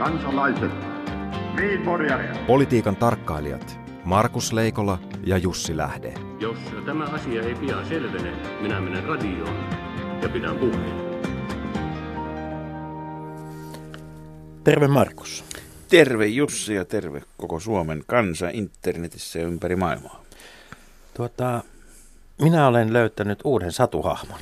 kansalaiset, Politiikan tarkkailijat Markus Leikola ja Jussi Lähde. Jos tämä asia ei pian selvene, minä menen radioon ja pidän puheen. Terve Markus. Terve Jussi ja terve koko Suomen kansa internetissä ja ympäri maailmaa. Tuota, minä olen löytänyt uuden satuhahmon.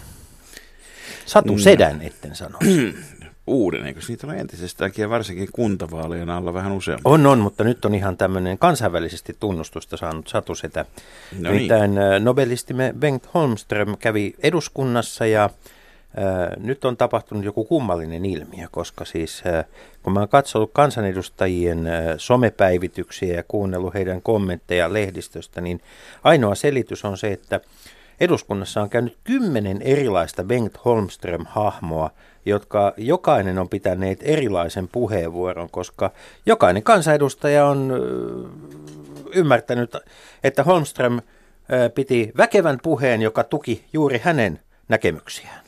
Satu no. Sedän, etten sanoisi. uuden, eikö niitä ole entisestäänkin ja varsinkin kuntavaalien alla vähän useammin? On, on, mutta nyt on ihan tämmöinen kansainvälisesti tunnustusta saanut satusetä. No niin. nobelistimme Bengt Holmström kävi eduskunnassa ja äh, nyt on tapahtunut joku kummallinen ilmiö, koska siis äh, kun mä oon katsonut kansanedustajien äh, somepäivityksiä ja kuunnellut heidän kommentteja lehdistöstä, niin ainoa selitys on se, että eduskunnassa on käynyt kymmenen erilaista Bengt Holmström-hahmoa, jotka jokainen on pitäneet erilaisen puheenvuoron, koska jokainen kansanedustaja on ymmärtänyt, että Holmström piti väkevän puheen, joka tuki juuri hänen näkemyksiään.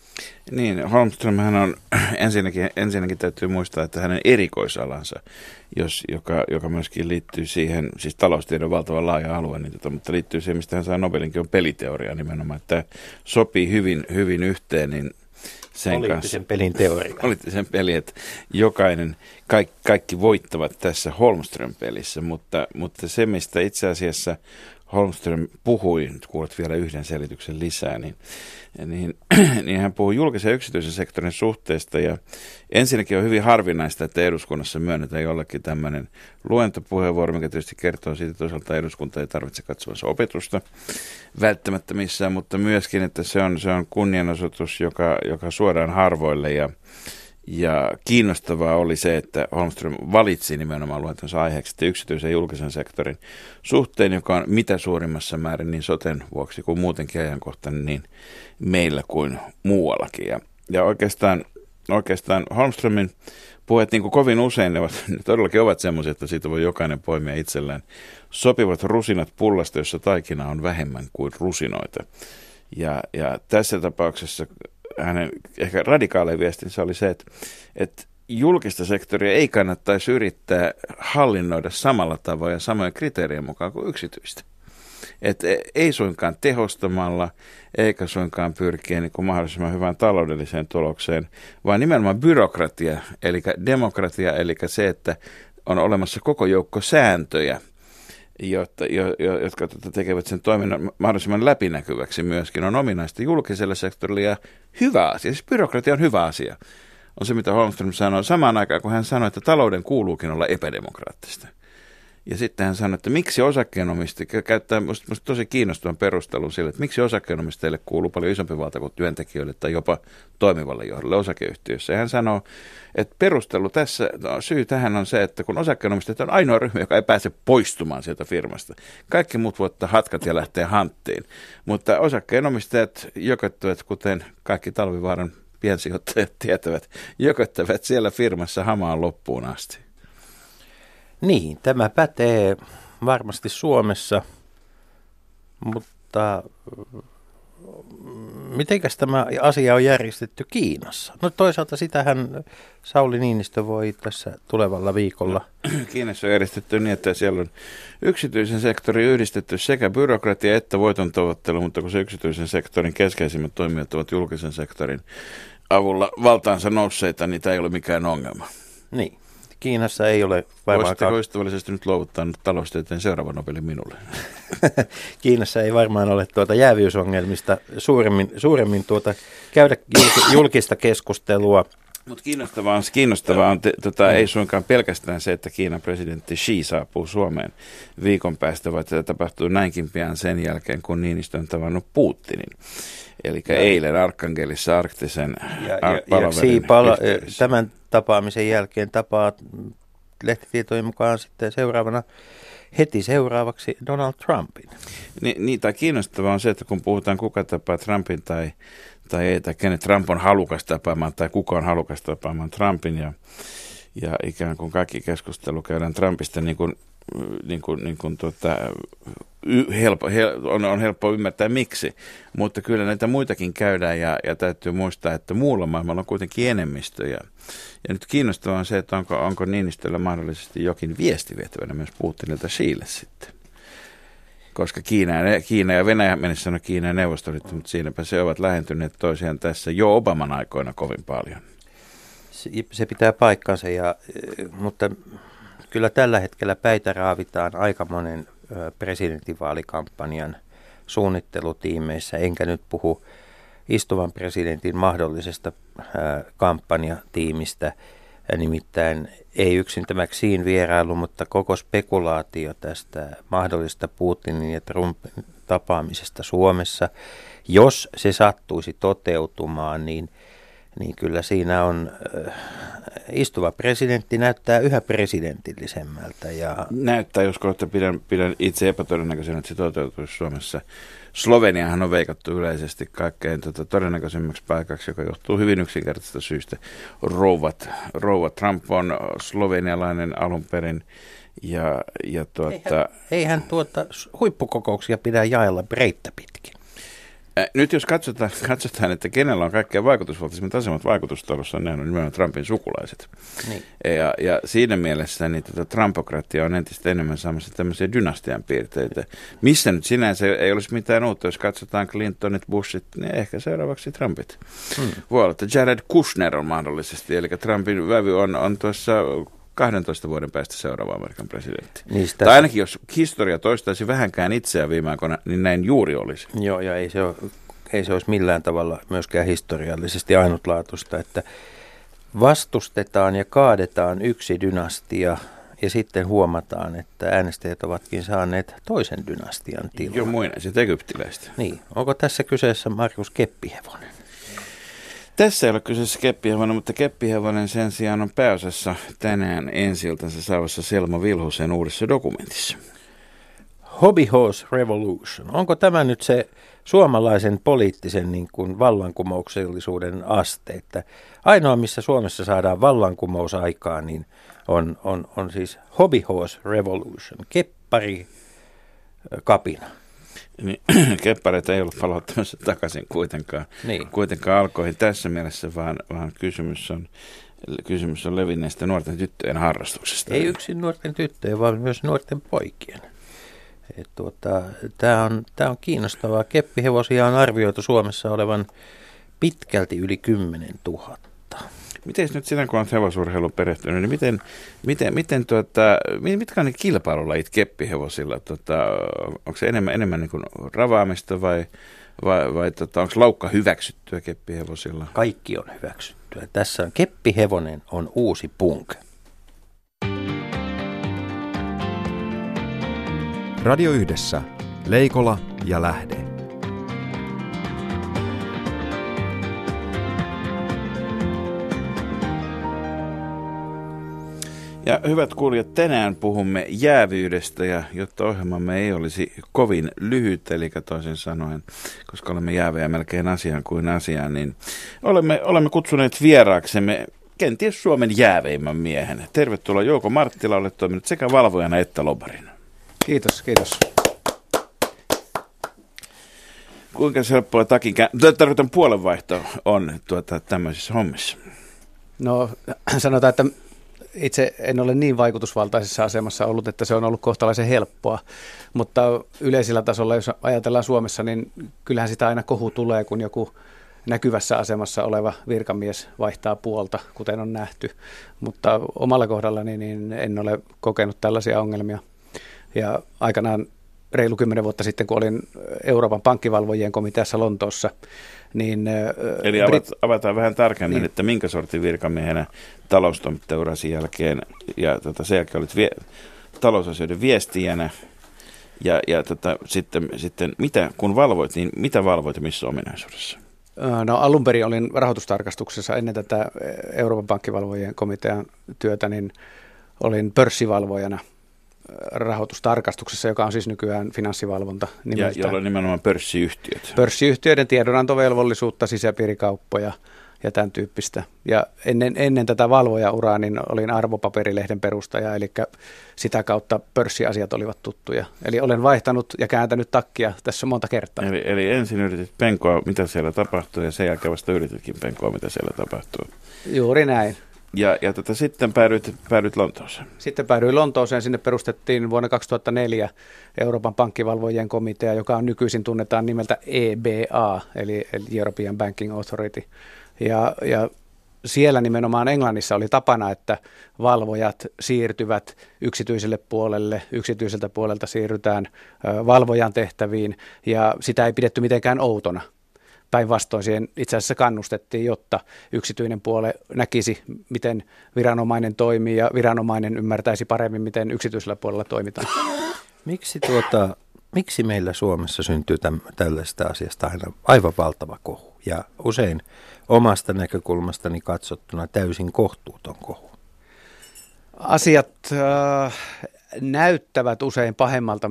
Niin, Holmström hän on, ensinnäkin, ensinnäkin täytyy muistaa, että hänen erikoisalansa, jos, joka, joka myöskin liittyy siihen, siis taloustiedon valtavan laaja alue, niin tota, mutta liittyy siihen, mistä hän saa Nobelinkin, on peliteoria nimenomaan, että sopii hyvin, hyvin yhteen, niin sen Poliittisen kanssa. pelin teoria. Poliittisen pelin, että jokainen, kaikki, kaikki voittavat tässä Holmström-pelissä, mutta, mutta se, mistä itse asiassa Holmström puhui, nyt kuulet vielä yhden selityksen lisää, niin, niin, niin hän puhui julkisen ja yksityisen sektorin suhteesta. Ja ensinnäkin on hyvin harvinaista, että eduskunnassa myönnetään jollekin tämmöinen luentopuheenvuoro, mikä tietysti kertoo siitä, että toisaalta eduskunta ei tarvitse katsomansa opetusta välttämättä missään, mutta myöskin, että se on, se on kunnianosoitus, joka, joka suoraan harvoille ja ja kiinnostavaa oli se, että Holmström valitsi nimenomaan luentonsa aiheeksi että yksityisen ja julkisen sektorin suhteen, joka on mitä suurimmassa määrin niin soten vuoksi kuin muutenkin ajankohtainen niin meillä kuin muuallakin. Ja, ja oikeastaan, oikeastaan Holmströmin puheet niin kuin kovin usein, ne, ovat, ne todellakin ovat semmoisia, että siitä voi jokainen poimia itselleen sopivat rusinat pullasta, jossa taikina on vähemmän kuin rusinoita. Ja, ja tässä tapauksessa hänen ehkä radikaalein viestinsä oli se, että, että julkista sektoria ei kannattaisi yrittää hallinnoida samalla tavoin ja samojen kriteerien mukaan kuin yksityistä. Et e, ei suinkaan tehostamalla, eikä suinkaan pyrkiä niin kuin mahdollisimman hyvään taloudelliseen tulokseen, vaan nimenomaan byrokratia, eli demokratia, eli se, että on olemassa koko joukko sääntöjä, jotta, jo, jo, jotka tota tekevät sen toiminnan mahdollisimman läpinäkyväksi myöskin, on ominaista julkiselle sektorille ja hyvä asia. Siis byrokratia on hyvä asia. On se, mitä Holmström sanoi samaan aikaan, kun hän sanoi, että talouden kuuluukin olla epädemokraattista. Ja sitten hän sanoi, että miksi osakkeenomistajille, käyttää musta, musta tosi kiinnostavan perustelun sille, että miksi osakkeenomistajille kuuluu paljon isompi valta kuin työntekijöille tai jopa toimivalle johdolle osakeyhtiössä. Ja hän sanoi, että perustelu tässä, no, syy tähän on se, että kun osakkeenomistajat on ainoa ryhmä, joka ei pääse poistumaan sieltä firmasta. Kaikki muut voivat hatkat ja lähteä hanttiin. Mutta osakkeenomistajat jokottavat, kuten kaikki talvivaaran piensijoittajat tietävät, jokottavat siellä firmassa hamaan loppuun asti. Niin, tämä pätee varmasti Suomessa, mutta mitenkäs tämä asia on järjestetty Kiinassa? No toisaalta sitähän Sauli Niinistö voi tässä tulevalla viikolla. Kiinassa on järjestetty niin, että siellä on yksityisen sektorin yhdistetty sekä byrokratia että voiton tavoittelu, mutta kun se yksityisen sektorin keskeisimmät toimijat ovat julkisen sektorin avulla valtaansa nousseita, niin tämä ei ole mikään ongelma. Niin. Kiinassa ei ole vaivaakaan... Voisitteko ystävällisesti nyt luovuttaa taloustieteen seuraava Nobelin minulle? Kiinassa ei varmaan ole tuota jäävyysongelmista suuremmin, suuremmin tuota käydä julkista keskustelua. Mutta kiinnostavaa on, kiinnostavaa on te, tota, ei suinkaan pelkästään se, että Kiinan presidentti Xi saapuu Suomeen viikon päästä, vaan tämä tapahtuu näinkin pian sen jälkeen, kun Niinistö on tavannut Putinin. Eli eilen Arkangelissa arktisen ja, ja, ja Xi pala- tämän tapaamisen jälkeen tapaa lehtitietojen mukaan sitten seuraavana heti seuraavaksi Donald Trumpin. Ni, niin, tai kiinnostavaa on se, että kun puhutaan kuka tapaa Trumpin tai, tai ei, tai kenen Trump on halukas tapaamaan tai kuka on halukas tapaamaan Trumpin ja, ja ikään kuin kaikki keskustelu käydään Trumpista niin kuin niin kuin, niin kuin tuota, helppo, hel, on, on helppo ymmärtää miksi, mutta kyllä näitä muitakin käydään ja, ja täytyy muistaa, että muulla maailmalla on kuitenkin enemmistö. Ja, ja nyt kiinnostavaa on se, että onko, onko Niinistöllä mahdollisesti jokin viesti vietävänä myös Putinilta Chile sitten. Koska Kiina ja, Kiina ja Venäjä, menissä sanoa Kiina ja Neuvostoliitto, mutta siinäpä se ovat lähentyneet toisiaan tässä jo Obaman aikoina kovin paljon. Se, se pitää paikkansa, ja, mutta kyllä tällä hetkellä päitä raavitaan aika monen presidentinvaalikampanjan suunnittelutiimeissä, enkä nyt puhu istuvan presidentin mahdollisesta kampanjatiimistä, nimittäin ei yksin tämä Xiin vierailu, mutta koko spekulaatio tästä mahdollista Putinin ja Trumpin tapaamisesta Suomessa. Jos se sattuisi toteutumaan, niin – niin kyllä siinä on, äh, istuva presidentti näyttää yhä presidentillisemmältä. Ja... Näyttää, jos kohta pidän, pidän itse epätodennäköisenä, että se toteutuisi Suomessa. Sloveniahan on veikattu yleisesti kaikkein tota, todennäköisemmäksi paikaksi, joka johtuu hyvin yksinkertaisesta syystä. Rouvat, rouva Trump on slovenialainen alun perin. Ja, ja tuota... eihän, eihän tuota huippukokouksia pidä jaella breittä pitkin. Nyt jos katsotaan, katsotaan, että kenellä on kaikkein vaikutusvaltaisimmat asemat vaikutustalossa, ne on nimenomaan Trumpin sukulaiset. Niin. Ja, ja siinä mielessä niin tätä tota Trumpokratia on entistä enemmän saamassa tämmöisiä dynastian piirteitä. Missä nyt sinänsä ei olisi mitään uutta, jos katsotaan Clintonit, Bushit, niin ehkä seuraavaksi Trumpit. Hmm. Voi olla, että Jared Kushner on mahdollisesti, eli Trumpin vävy on, on tuossa 12 vuoden päästä seuraava Amerikan presidentti. Niistä tai ainakin jos historia toistaisi vähänkään itseään viime aikoina, niin näin juuri olisi. Joo, ja ei se, ole, ei se olisi millään tavalla myöskään historiallisesti ainutlaatuista, että vastustetaan ja kaadetaan yksi dynastia ja sitten huomataan, että äänestäjät ovatkin saaneet toisen dynastian tilan. Joo, muinaiset egyptiläistä. Niin. Onko tässä kyseessä Markus Keppihevonen? Tässä ei ole kyseessä keppihevonen, mutta keppihevonen sen sijaan on pääosassa tänään ensiltansa saavassa Selma Vilhusen uudessa dokumentissa. Hobby Horse Revolution. Onko tämä nyt se suomalaisen poliittisen niin kuin vallankumouksellisuuden aste, että ainoa missä Suomessa saadaan vallankumous aikaan, niin on, on, on siis Hobby Horse Revolution, keppari kapina niin keppareita ei ollut palauttamassa takaisin kuitenkaan, niin. kuitenkaan alkoihin tässä mielessä, vaan, vaan kysymys on kysymys on levinneestä nuorten tyttöjen harrastuksesta. Ei yksin nuorten tyttöjen, vaan myös nuorten poikien. Tuota, Tämä on, tää on kiinnostavaa. Keppihevosia on arvioitu Suomessa olevan pitkälti yli 10 000. Miten nyt sinä, kun olet hevosurheilu perehtynyt, niin miten, miten, miten tuota, mitkä on ne kilpailulajit keppihevosilla? Tuota, onko se enemmän, enemmän niin kuin ravaamista vai, vai, vai tuota, onko laukka hyväksyttyä keppihevosilla? Kaikki on hyväksyttyä. Tässä on keppihevonen on uusi punk. Radio Yhdessä. Leikola ja Lähde. Ja hyvät kuulijat, tänään puhumme jäävyydestä ja jotta ohjelmamme ei olisi kovin lyhyt, eli toisin sanoen, koska olemme jäävejä melkein asiaan kuin asiaan, niin olemme, olemme kutsuneet vieraaksemme kenties Suomen jääveimmän miehen. Tervetuloa Jouko Marttila, olet toiminut sekä valvojana että lobarina. Kiitos, kiitos. Kuinka helppoa takin, tarkoitan puolenvaihto on tuota, tämmöisissä hommissa? No sanotaan, että itse en ole niin vaikutusvaltaisessa asemassa ollut, että se on ollut kohtalaisen helppoa. Mutta yleisellä tasolla, jos ajatellaan Suomessa, niin kyllähän sitä aina kohu tulee, kun joku näkyvässä asemassa oleva virkamies vaihtaa puolta, kuten on nähty. Mutta omalla kohdallani niin en ole kokenut tällaisia ongelmia. Ja aikanaan reilu kymmenen vuotta sitten, kun olin Euroopan pankkivalvojien komiteassa Lontoossa, niin... Eli avat, avataan vähän tarkemmin, niin. että minkä sortin virkamiehenä taloustoimittajaurasi jälkeen, ja tota, sen jälkeen olit vie, talousasioiden viestijänä, ja, ja tota, sitten, sitten mitä, kun valvoit, niin mitä valvoit ja missä ominaisuudessa? No alun perin olin rahoitustarkastuksessa ennen tätä Euroopan pankkivalvojien komitean työtä, niin olin pörssivalvojana – rahoitustarkastuksessa, joka on siis nykyään finanssivalvonta. Nimeltä. Ja jolla on nimenomaan pörssiyhtiöt. Pörssiyhtiöiden tiedonantovelvollisuutta, sisäpiirikauppoja ja tämän tyyppistä. Ja ennen, ennen tätä valvojauraa niin olin arvopaperilehden perustaja, eli sitä kautta pörssiasiat olivat tuttuja. Eli olen vaihtanut ja kääntänyt takkia tässä monta kertaa. Eli, eli ensin yritit penkoa, mitä siellä tapahtuu, ja sen jälkeen vasta yrititkin penkoa, mitä siellä tapahtuu. Juuri näin. Ja, ja tota, sitten päädyit, päädyit Lontooseen. Sitten päädyin Lontooseen. Sinne perustettiin vuonna 2004 Euroopan pankkivalvojien komitea, joka on nykyisin tunnetaan nimeltä EBA, eli European Banking Authority. Ja, ja siellä nimenomaan Englannissa oli tapana, että valvojat siirtyvät yksityiselle puolelle, yksityiseltä puolelta siirrytään valvojan tehtäviin ja sitä ei pidetty mitenkään outona. Päinvastoin siihen itse asiassa kannustettiin, jotta yksityinen puole näkisi, miten viranomainen toimii ja viranomainen ymmärtäisi paremmin, miten yksityisellä puolella toimitaan. Miksi, tuota, miksi meillä Suomessa syntyy täm, tällaista asiasta aina aivan valtava kohu ja usein omasta näkökulmastani katsottuna täysin kohtuuton kohu? Asiat äh, näyttävät usein pahemmalta,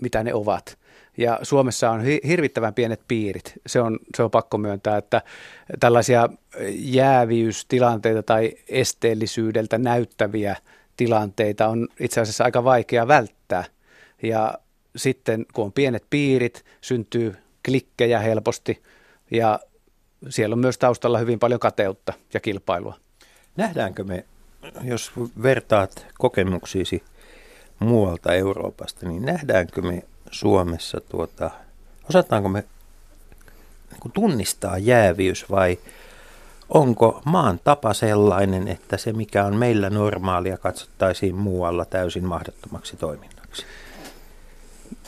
mitä ne ovat. Ja Suomessa on hirvittävän pienet piirit. Se on, se on pakko myöntää, että tällaisia jääviystilanteita tai esteellisyydeltä näyttäviä tilanteita on itse asiassa aika vaikea välttää. Ja sitten kun on pienet piirit, syntyy klikkejä helposti ja siellä on myös taustalla hyvin paljon kateutta ja kilpailua. Nähdäänkö me, jos vertaat kokemuksiisi muualta Euroopasta, niin nähdäänkö me Suomessa, tuota, osataanko me niin tunnistaa jääviys vai onko maan tapa sellainen, että se mikä on meillä normaalia katsottaisiin muualla täysin mahdottomaksi toiminnaksi?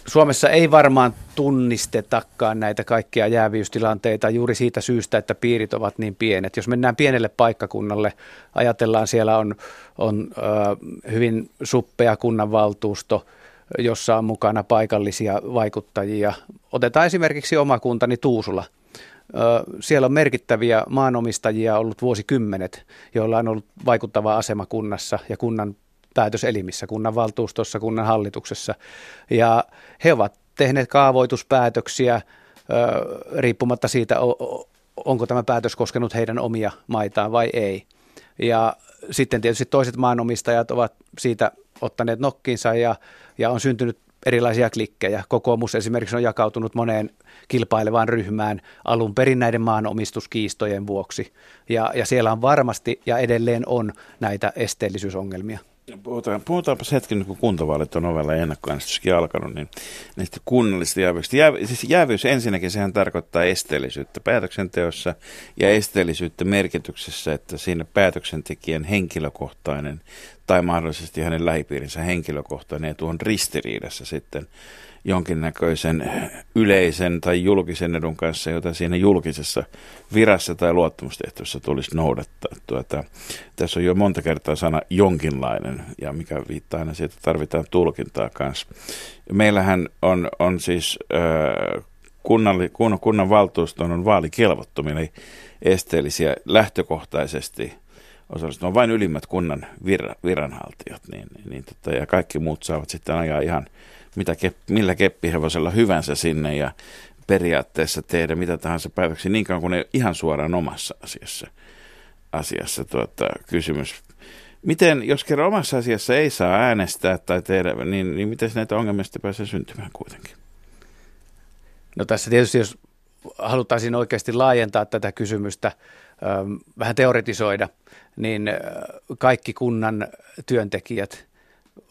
Suomessa ei varmaan tunnistetakaan näitä kaikkia jääviystilanteita juuri siitä syystä, että piirit ovat niin pienet. Jos mennään pienelle paikkakunnalle, ajatellaan siellä on, on ö, hyvin suppea kunnanvaltuusto, jossa on mukana paikallisia vaikuttajia. Otetaan esimerkiksi oma kuntani Tuusula. Siellä on merkittäviä maanomistajia ollut vuosikymmenet, joilla on ollut vaikuttava asema kunnassa ja kunnan päätöselimissä, kunnan valtuustossa, kunnan hallituksessa. Ja he ovat tehneet kaavoituspäätöksiä riippumatta siitä, onko tämä päätös koskenut heidän omia maitaan vai ei. Ja sitten tietysti toiset maanomistajat ovat siitä ottaneet nokkiinsa ja, ja on syntynyt erilaisia klikkejä. Kokoomus esimerkiksi on jakautunut moneen kilpailevaan ryhmään alun perin näiden maanomistuskiistojen vuoksi. Ja, ja siellä on varmasti ja edelleen on näitä esteellisyysongelmia. Puhutaan, puhutaanpa hetken, kun kuntavaalit on ovella ja ennakkoäänestyskin alkanut, niin niistä kunnallisista jäävyyksistä. Jääv, siis jäävyys ensinnäkin sehän tarkoittaa esteellisyyttä päätöksenteossa ja esteellisyyttä merkityksessä, että siinä päätöksentekijän henkilökohtainen tai mahdollisesti hänen lähipiirinsä henkilökohtainen etu on ristiriidassa sitten jonkinnäköisen yleisen tai julkisen edun kanssa, jota siinä julkisessa virassa tai luottamustehtävässä tulisi noudattaa. Tuota, tässä on jo monta kertaa sana jonkinlainen, ja mikä viittaa aina siitä, että tarvitaan tulkintaa kanssa. Meillähän on, on siis äh, kunnan, kunnan, kunnan valtuuston on vaalikelvottomia, eli esteellisiä lähtökohtaisesti – osallistumaan vain ylimmät kunnan vir, viranhaltijat, niin, niin tota, ja kaikki muut saavat sitten ajaa ihan mitä kep, millä keppihevosella hyvänsä sinne ja periaatteessa tehdä mitä tahansa päätöksiä niin kauan kuin ei ihan suoraan omassa asiassa, asiassa tuota, kysymys. Miten, jos kerran omassa asiassa ei saa äänestää tai tehdä, niin, niin miten näitä ongelmia pääsee syntymään kuitenkin? No tässä tietysti, jos haluttaisiin oikeasti laajentaa tätä kysymystä, vähän teoretisoida, niin kaikki kunnan työntekijät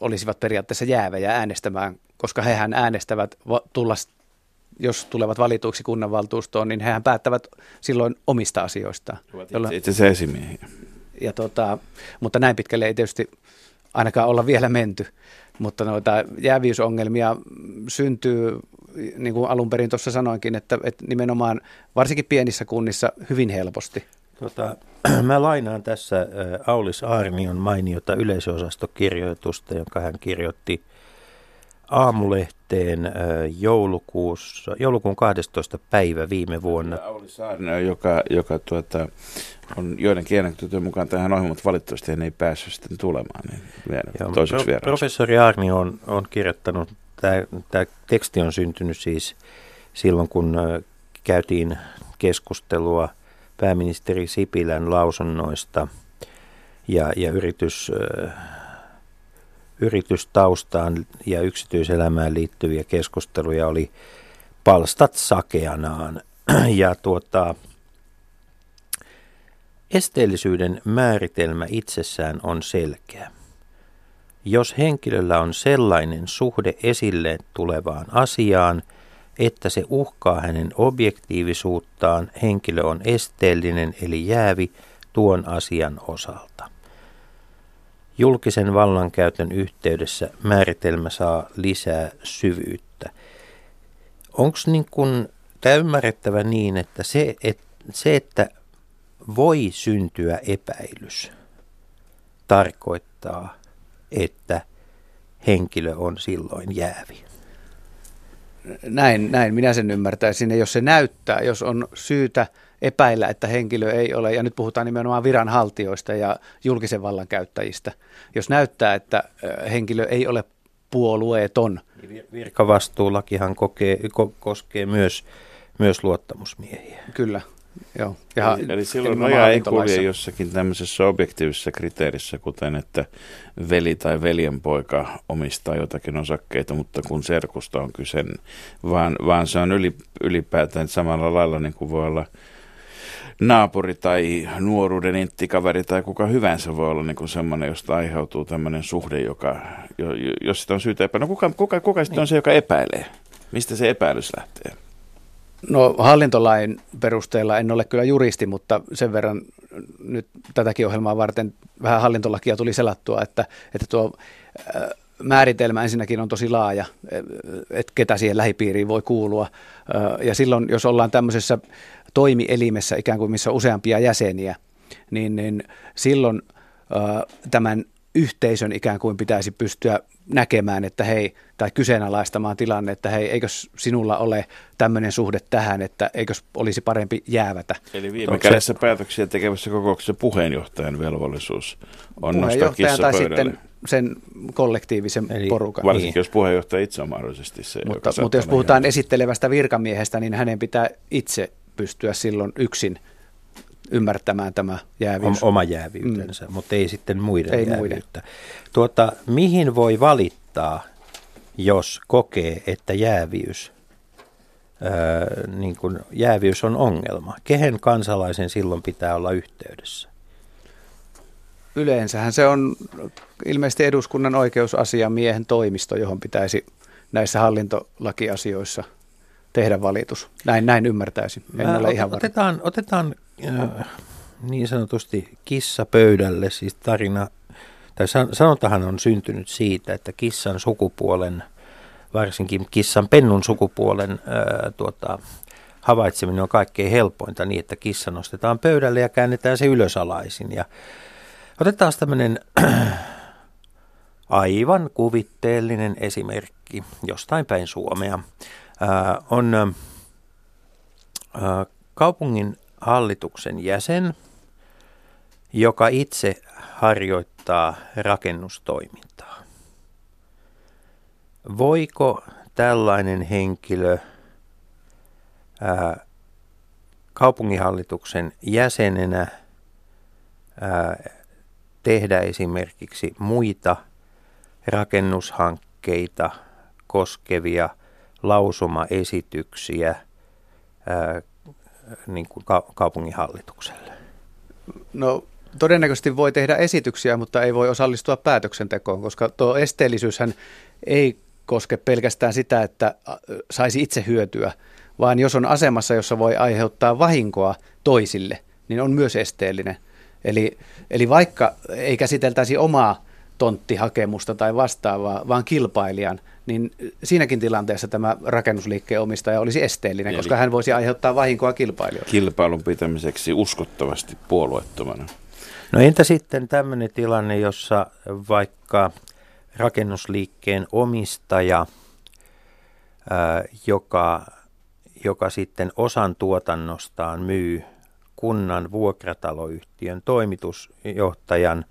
olisivat periaatteessa jäävejä äänestämään, koska hehän äänestävät tulla, jos tulevat valituiksi kunnanvaltuustoon, niin hehän päättävät silloin omista asioistaan. Jolla, itse asiassa esimiehiä. Ja tota, mutta näin pitkälle ei tietysti ainakaan olla vielä menty. Mutta noita jääviysongelmia syntyy, niin kuin alun perin tuossa sanoinkin, että, että nimenomaan varsinkin pienissä kunnissa hyvin helposti. Tota, mä lainaan tässä Aulis Aarnion mainiota yleisöosastokirjoitusta, jonka hän kirjoitti Aamulehteen joulukuussa, joulukuun 12. päivä viime vuonna. Aulis Aarnio, joka, joka tuota, on joidenkin anekdootien mukaan tähän ohjelmaan, mutta valitettavasti hän ei päässyt sitten tulemaan. Niin Joo, toiseksi pro, professori Aarnio on, on kirjoittanut, tämä teksti on syntynyt siis silloin, kun käytiin keskustelua – pääministeri Sipilän lausunnoista ja, ja yritys, yritystaustaan ja yksityiselämään liittyviä keskusteluja oli palstat sakeanaan. Ja tuota, esteellisyyden määritelmä itsessään on selkeä. Jos henkilöllä on sellainen suhde esille tulevaan asiaan, että se uhkaa hänen objektiivisuuttaan, henkilö on esteellinen eli jäävi tuon asian osalta. Julkisen vallankäytön yhteydessä määritelmä saa lisää syvyyttä. Onko niin tämä ymmärrettävä niin, että se, et, se, että voi syntyä epäilys, tarkoittaa, että henkilö on silloin jäävi? Näin, näin minä sen ymmärtäisin. Ja jos se näyttää, jos on syytä epäillä, että henkilö ei ole, ja nyt puhutaan nimenomaan viranhaltijoista ja julkisen vallan käyttäjistä, jos näyttää, että henkilö ei ole puolueeton. Niin virkavastuulakihan kokee, ko, koskee myös, myös luottamusmiehiä. Kyllä. Joo. Ja eli, eli silloin noja ei kulje jossakin tämmöisessä objektiivisessa kriteerissä, kuten että veli tai veljenpoika omistaa jotakin osakkeita, mutta kun serkusta on kyse, vaan, vaan se on yli, ylipäätään samalla lailla niin kuin voi olla naapuri tai nuoruuden inttikaveri tai kuka hyvänsä voi olla niin kuin semmoinen, josta aiheutuu tämmöinen suhde, joka, jos sitä on syytä epäillä. No kuka, kuka, kuka sitten niin. on se, joka epäilee? Mistä se epäilys lähtee? No hallintolain perusteella en ole kyllä juristi, mutta sen verran nyt tätäkin ohjelmaa varten vähän hallintolakia tuli selattua, että, että tuo määritelmä ensinnäkin on tosi laaja, että ketä siihen lähipiiriin voi kuulua. Ja silloin, jos ollaan tämmöisessä toimielimessä ikään kuin missä on useampia jäseniä, niin, niin silloin tämän yhteisön ikään kuin pitäisi pystyä näkemään, että hei, tai kyseenalaistamaan tilanne, että hei, eikö sinulla ole tämmöinen suhde tähän, että eikö olisi parempi jäävätä. Eli viime kädessä päätöksiä tekevässä kokouksessa puheenjohtajan velvollisuus on nostaa kissa tai sitten sen kollektiivisen Eli porukan. Varsinkin niin. jos puheenjohtaja itse on mahdollisesti se, Mutta, mutta jos puhutaan esittelevästä virkamiehestä, niin hänen pitää itse pystyä silloin yksin ymmärtämään tämä jäävyys. Oma jäävyytensä, mm. mutta ei sitten muiden ei jäävyyttä. Muiden. Tuota, mihin voi valittaa, jos kokee, että jäävyys, ää, niin kuin jäävyys on ongelma? Kehen kansalaisen silloin pitää olla yhteydessä? Yleensähän se on ilmeisesti eduskunnan oikeusasiamiehen toimisto, johon pitäisi näissä hallintolakiasioissa tehdä valitus. Näin, näin ymmärtäisin. En Mä ole ihan otetaan, otetaan niin sanotusti kissa pöydälle, siis tarina, tai sanotahan on syntynyt siitä, että kissan sukupuolen, varsinkin kissan pennun sukupuolen tuota, havaitseminen on kaikkein helpointa niin, että kissa nostetaan pöydälle ja käännetään se ylösalaisin. Ja otetaan tämmöinen aivan kuvitteellinen esimerkki jostain päin Suomea. Ää, on ää, kaupungin hallituksen jäsen, joka itse harjoittaa rakennustoimintaa. Voiko tällainen henkilö ää, kaupunginhallituksen jäsenenä ää, tehdä esimerkiksi muita rakennushankkeita koskevia lausumaesityksiä ää, niin kuin ka- kaupunginhallitukselle? No todennäköisesti voi tehdä esityksiä, mutta ei voi osallistua päätöksentekoon, koska tuo esteellisyyshän ei koske pelkästään sitä, että saisi itse hyötyä, vaan jos on asemassa, jossa voi aiheuttaa vahinkoa toisille, niin on myös esteellinen. Eli, eli vaikka ei käsiteltäisi omaa tonttihakemusta tai vastaavaa, vaan kilpailijan, niin siinäkin tilanteessa tämä rakennusliikkeen omistaja olisi esteellinen, Eli koska hän voisi aiheuttaa vahinkoa kilpailijoille. Kilpailun pitämiseksi uskottavasti puolueettomana. No entä sitten tämmöinen tilanne, jossa vaikka rakennusliikkeen omistaja, ää, joka, joka sitten osan tuotannostaan myy kunnan vuokrataloyhtiön toimitusjohtajan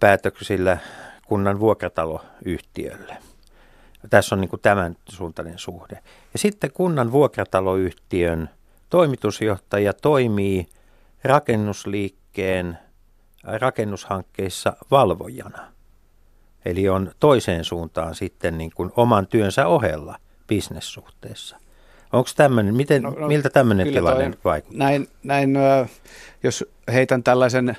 päätöksillä kunnan vuokrataloyhtiölle. Tässä on niin kuin tämän suuntainen suhde. Ja sitten kunnan vuokrataloyhtiön toimitusjohtaja toimii rakennusliikkeen rakennushankkeissa valvojana. Eli on toiseen suuntaan sitten niin kuin oman työnsä ohella bisnessuhteessa. Onko tämmöinen, miten, no, no, miltä tämmöinen tilanne toi, vaikuttaa? Näin, näin, jos heitän tällaisen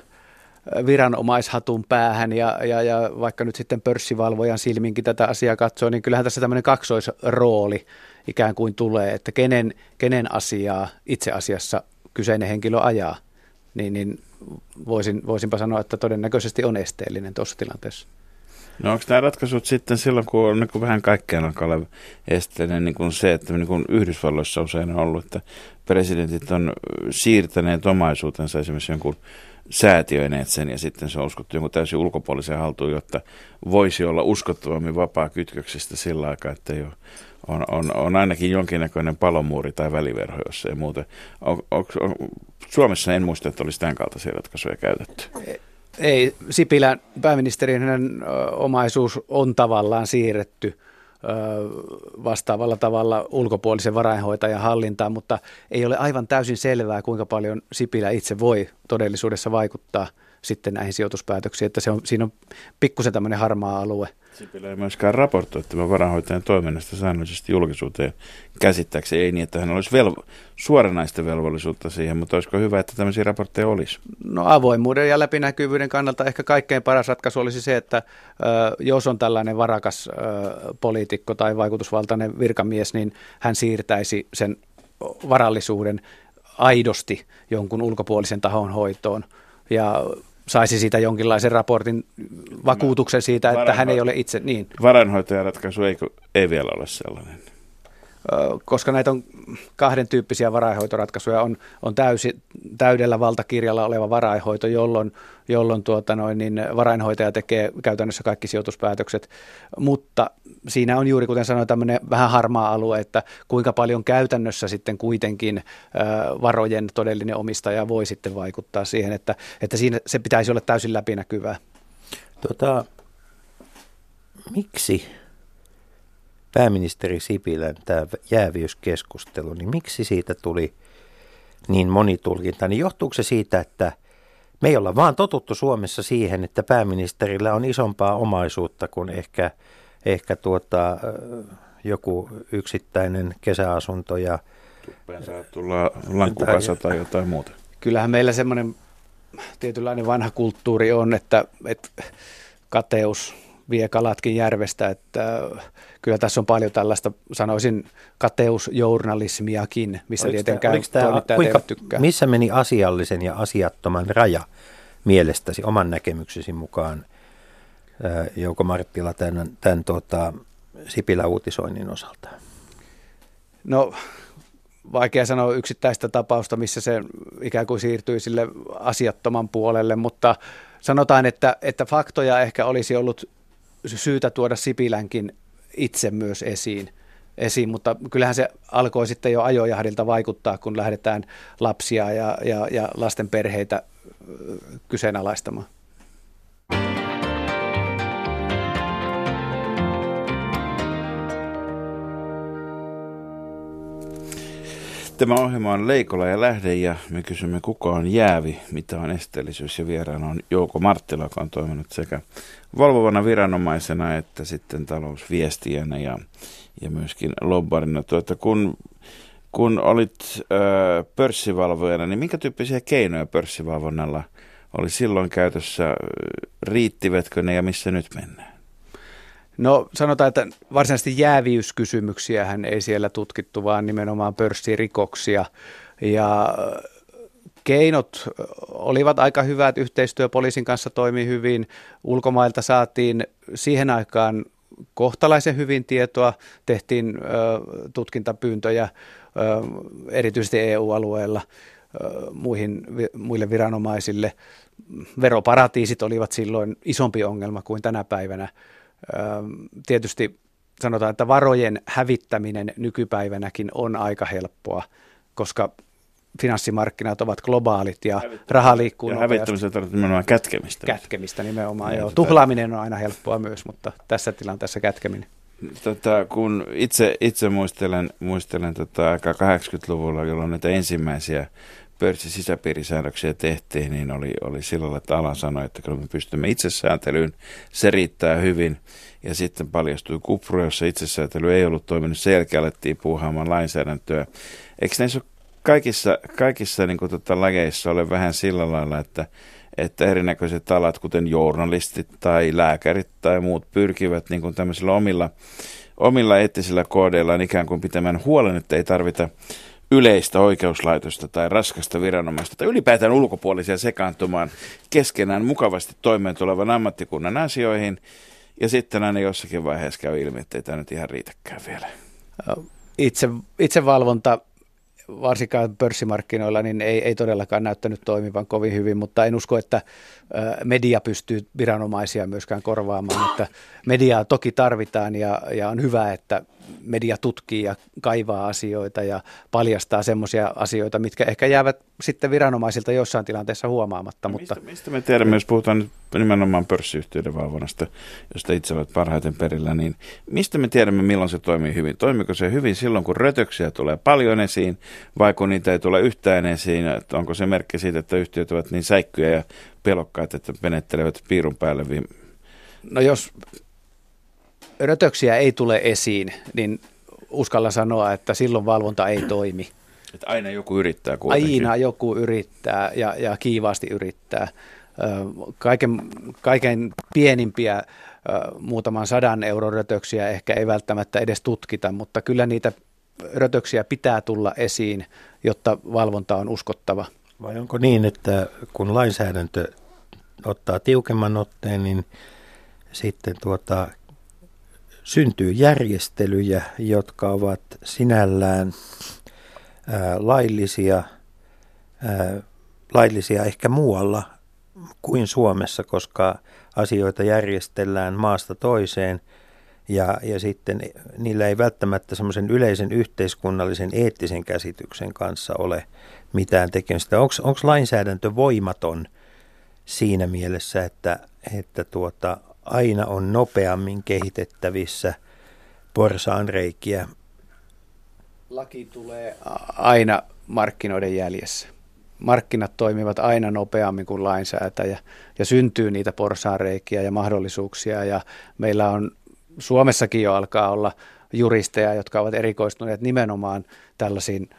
viranomaishatun päähän ja, ja, ja vaikka nyt sitten pörssivalvojan silminkin tätä asiaa katsoo, niin kyllähän tässä tämmöinen kaksoisrooli ikään kuin tulee, että kenen, kenen asiaa itse asiassa kyseinen henkilö ajaa, niin, niin voisin, voisinpa sanoa, että todennäköisesti on esteellinen tuossa tilanteessa. No onko nämä ratkaisut sitten silloin, kun on niin kuin vähän kaikkeen alkaa olla esteinen, niin kuin se, että niin kuin Yhdysvalloissa usein on ollut, että presidentit on siirtäneet omaisuutensa esimerkiksi jonkun säätiöineet sen ja sitten se on uskottu jonkun täysin ulkopuolisen haltuun, jotta voisi olla uskottavammin vapaa kytköksistä sillä aikaa, että ei ole on, on, on ainakin jonkinnäköinen palomuuri tai väliverho, jos ei muuten. On, on, on, Suomessa en muista, että olisi tämän kaltaisia ratkaisuja käytetty. Ei, Sipilän pääministerin omaisuus on tavallaan siirretty vastaavalla tavalla ulkopuolisen varainhoitajan hallintaan, mutta ei ole aivan täysin selvää, kuinka paljon Sipilä itse voi todellisuudessa vaikuttaa sitten näihin sijoituspäätöksiin, että se on, siinä on pikkusen tämmöinen harmaa alue. Sipilä ei myöskään raportoi tämän varainhoitajan toiminnasta säännöllisesti julkisuuteen käsittääkseni. Ei niin, että hän olisi velvo- suoranaista velvollisuutta siihen, mutta olisiko hyvä, että tämmöisiä raportteja olisi? No avoimuuden ja läpinäkyvyyden kannalta ehkä kaikkein paras ratkaisu olisi se, että jos on tällainen varakas poliitikko tai vaikutusvaltainen virkamies, niin hän siirtäisi sen varallisuuden aidosti jonkun ulkopuolisen tahon hoitoon. Ja saisi siitä jonkinlaisen raportin vakuutuksen siitä, että hän ei ole itse niin. Varainhoitajaratkaisu ei, ei vielä ole sellainen koska näitä on kahden tyyppisiä varainhoitoratkaisuja, on, on täysi, täydellä valtakirjalla oleva varainhoito, jolloin, jolloin tuota noin, niin varainhoitaja tekee käytännössä kaikki sijoituspäätökset, mutta siinä on juuri kuten sanoin tämmöinen vähän harmaa alue, että kuinka paljon käytännössä sitten kuitenkin varojen todellinen omistaja voi sitten vaikuttaa siihen, että, että siinä se pitäisi olla täysin läpinäkyvää. Tota, miksi pääministeri Sipilän tämä jääviyskeskustelu, niin miksi siitä tuli niin monitulkinta? Niin johtuuko se siitä, että me ei olla vaan totuttu Suomessa siihen, että pääministerillä on isompaa omaisuutta kuin ehkä, ehkä tuota, joku yksittäinen kesäasunto ja tulla lankkukasa tai jotain muuta. Kyllähän meillä semmoinen tietynlainen vanha kulttuuri on, että, että kateus vie kalatkin järvestä, että kyllä tässä on paljon tällaista, sanoisin, kateusjournalismiakin, missä oliko tietenkään tämä, kuinka, tykkää. Missä meni asiallisen ja asiattoman raja mielestäsi oman näkemyksesi mukaan Jouko Marttila tämän, tämän tuota, Sipilä-uutisoinnin osalta? No vaikea sanoa yksittäistä tapausta, missä se ikään kuin siirtyi sille asiattoman puolelle, mutta sanotaan, että, että faktoja ehkä olisi ollut syytä tuoda Sipilänkin itse myös esiin, esiin, mutta kyllähän se alkoi sitten jo ajojahdilta vaikuttaa, kun lähdetään lapsia ja, ja, ja lasten perheitä kyseenalaistamaan. Tämä ohjelma on Leikola ja Lähde ja me kysymme kuka on jäävi, mitä on esteellisyys ja vieraana on Jouko Marttila, joka on toiminut sekä valvovana viranomaisena että sitten talousviestijänä ja, ja myöskin lobbarina. Tuota, kun, kun olit ö, pörssivalvojana, niin minkä tyyppisiä keinoja pörssivalvonnalla oli silloin käytössä? Riittivätkö ne ja missä nyt mennään? No sanotaan, että varsinaisesti jääviyskysymyksiähän ei siellä tutkittu, vaan nimenomaan pörssirikoksia. Ja keinot olivat aika hyvät, yhteistyö poliisin kanssa toimi hyvin, ulkomailta saatiin siihen aikaan kohtalaisen hyvin tietoa, tehtiin ö, tutkintapyyntöjä erityisesti EU-alueella muihin, muille viranomaisille. Veroparatiisit olivat silloin isompi ongelma kuin tänä päivänä. Ö, tietysti sanotaan, että varojen hävittäminen nykypäivänäkin on aika helppoa, koska finanssimarkkinat ovat globaalit ja raha liikkuu Ja hävittämisen tarkoittaa nimenomaan kätkemistä. Kätkemistä nimenomaan, niin, joo. Tuhlaaminen on aina helppoa myös, mutta tässä tilanteessa kätkeminen. Tota, kun itse, itse muistelen, muistelen tota, aika 80-luvulla, jolloin näitä ensimmäisiä pörssin sisäpiirisäädöksiä tehtiin, niin oli, oli silloin, että ala sanoi, että kun me pystymme itsesääntelyyn, se riittää hyvin. Ja sitten paljastui kupru, jossa itsesäätely ei ollut toiminut selkeä, alettiin puuhaamaan lainsäädäntöä. Eikö näissä kaikissa, kaikissa niin kuin, tota, lageissa ole vähän sillä lailla, että, että erinäköiset alat, kuten journalistit tai lääkärit tai muut, pyrkivät niin kuin tämmöisillä omilla, omilla eettisillä koodeillaan ikään kuin pitämään huolen, että ei tarvita yleistä oikeuslaitosta tai raskasta viranomaista tai ylipäätään ulkopuolisia sekaantumaan keskenään mukavasti toimeen tulevan ammattikunnan asioihin. Ja sitten aina jossakin vaiheessa käy ilmi, että ei tämä nyt ihan riitäkään vielä. Itse, itsevalvonta varsinkaan pörssimarkkinoilla, niin ei, ei todellakaan näyttänyt toimivan kovin hyvin, mutta en usko, että media pystyy viranomaisia myöskään korvaamaan. Että mediaa toki tarvitaan ja, ja on hyvä, että media tutkii ja kaivaa asioita ja paljastaa semmoisia asioita, mitkä ehkä jäävät sitten viranomaisilta jossain tilanteessa huomaamatta. No mutta... mistä, mistä me tiedämme, jos puhutaan nyt nimenomaan pörssiyhtiöiden valvonnasta, josta itse olet parhaiten perillä, niin mistä me tiedämme, milloin se toimii hyvin? Toimiko se hyvin silloin, kun rötöksiä tulee paljon esiin, vai kun niitä ei tule yhtään esiin? Että onko se merkki siitä, että yhtiöt ovat niin säikkyjä ja pelokkaat, että menettelevät piirun päälle? No jos rötöksiä ei tule esiin, niin uskalla sanoa, että silloin valvonta ei toimi. Että aina joku yrittää kuitenkin. Aina joku yrittää ja, ja kiivaasti yrittää. Kaiken, kaiken pienimpiä muutaman sadan euron rötöksiä ehkä ei välttämättä edes tutkita, mutta kyllä niitä rötöksiä pitää tulla esiin, jotta valvonta on uskottava. Vai onko niin, että kun lainsäädäntö ottaa tiukemman otteen, niin sitten tuota, syntyy järjestelyjä, jotka ovat sinällään ää, laillisia, laillisia ehkä muualla kuin Suomessa, koska asioita järjestellään maasta toiseen ja, ja sitten niillä ei välttämättä semmoisen yleisen yhteiskunnallisen eettisen käsityksen kanssa ole mitään tekemistä. Onko lainsäädäntö voimaton siinä mielessä, että, että tuota, aina on nopeammin kehitettävissä porsaanreikiä. Laki tulee aina markkinoiden jäljessä. Markkinat toimivat aina nopeammin kuin lainsäätäjä ja syntyy niitä porsaanreikiä ja mahdollisuuksia ja meillä on Suomessakin jo alkaa olla juristeja, jotka ovat erikoistuneet nimenomaan tällaisiin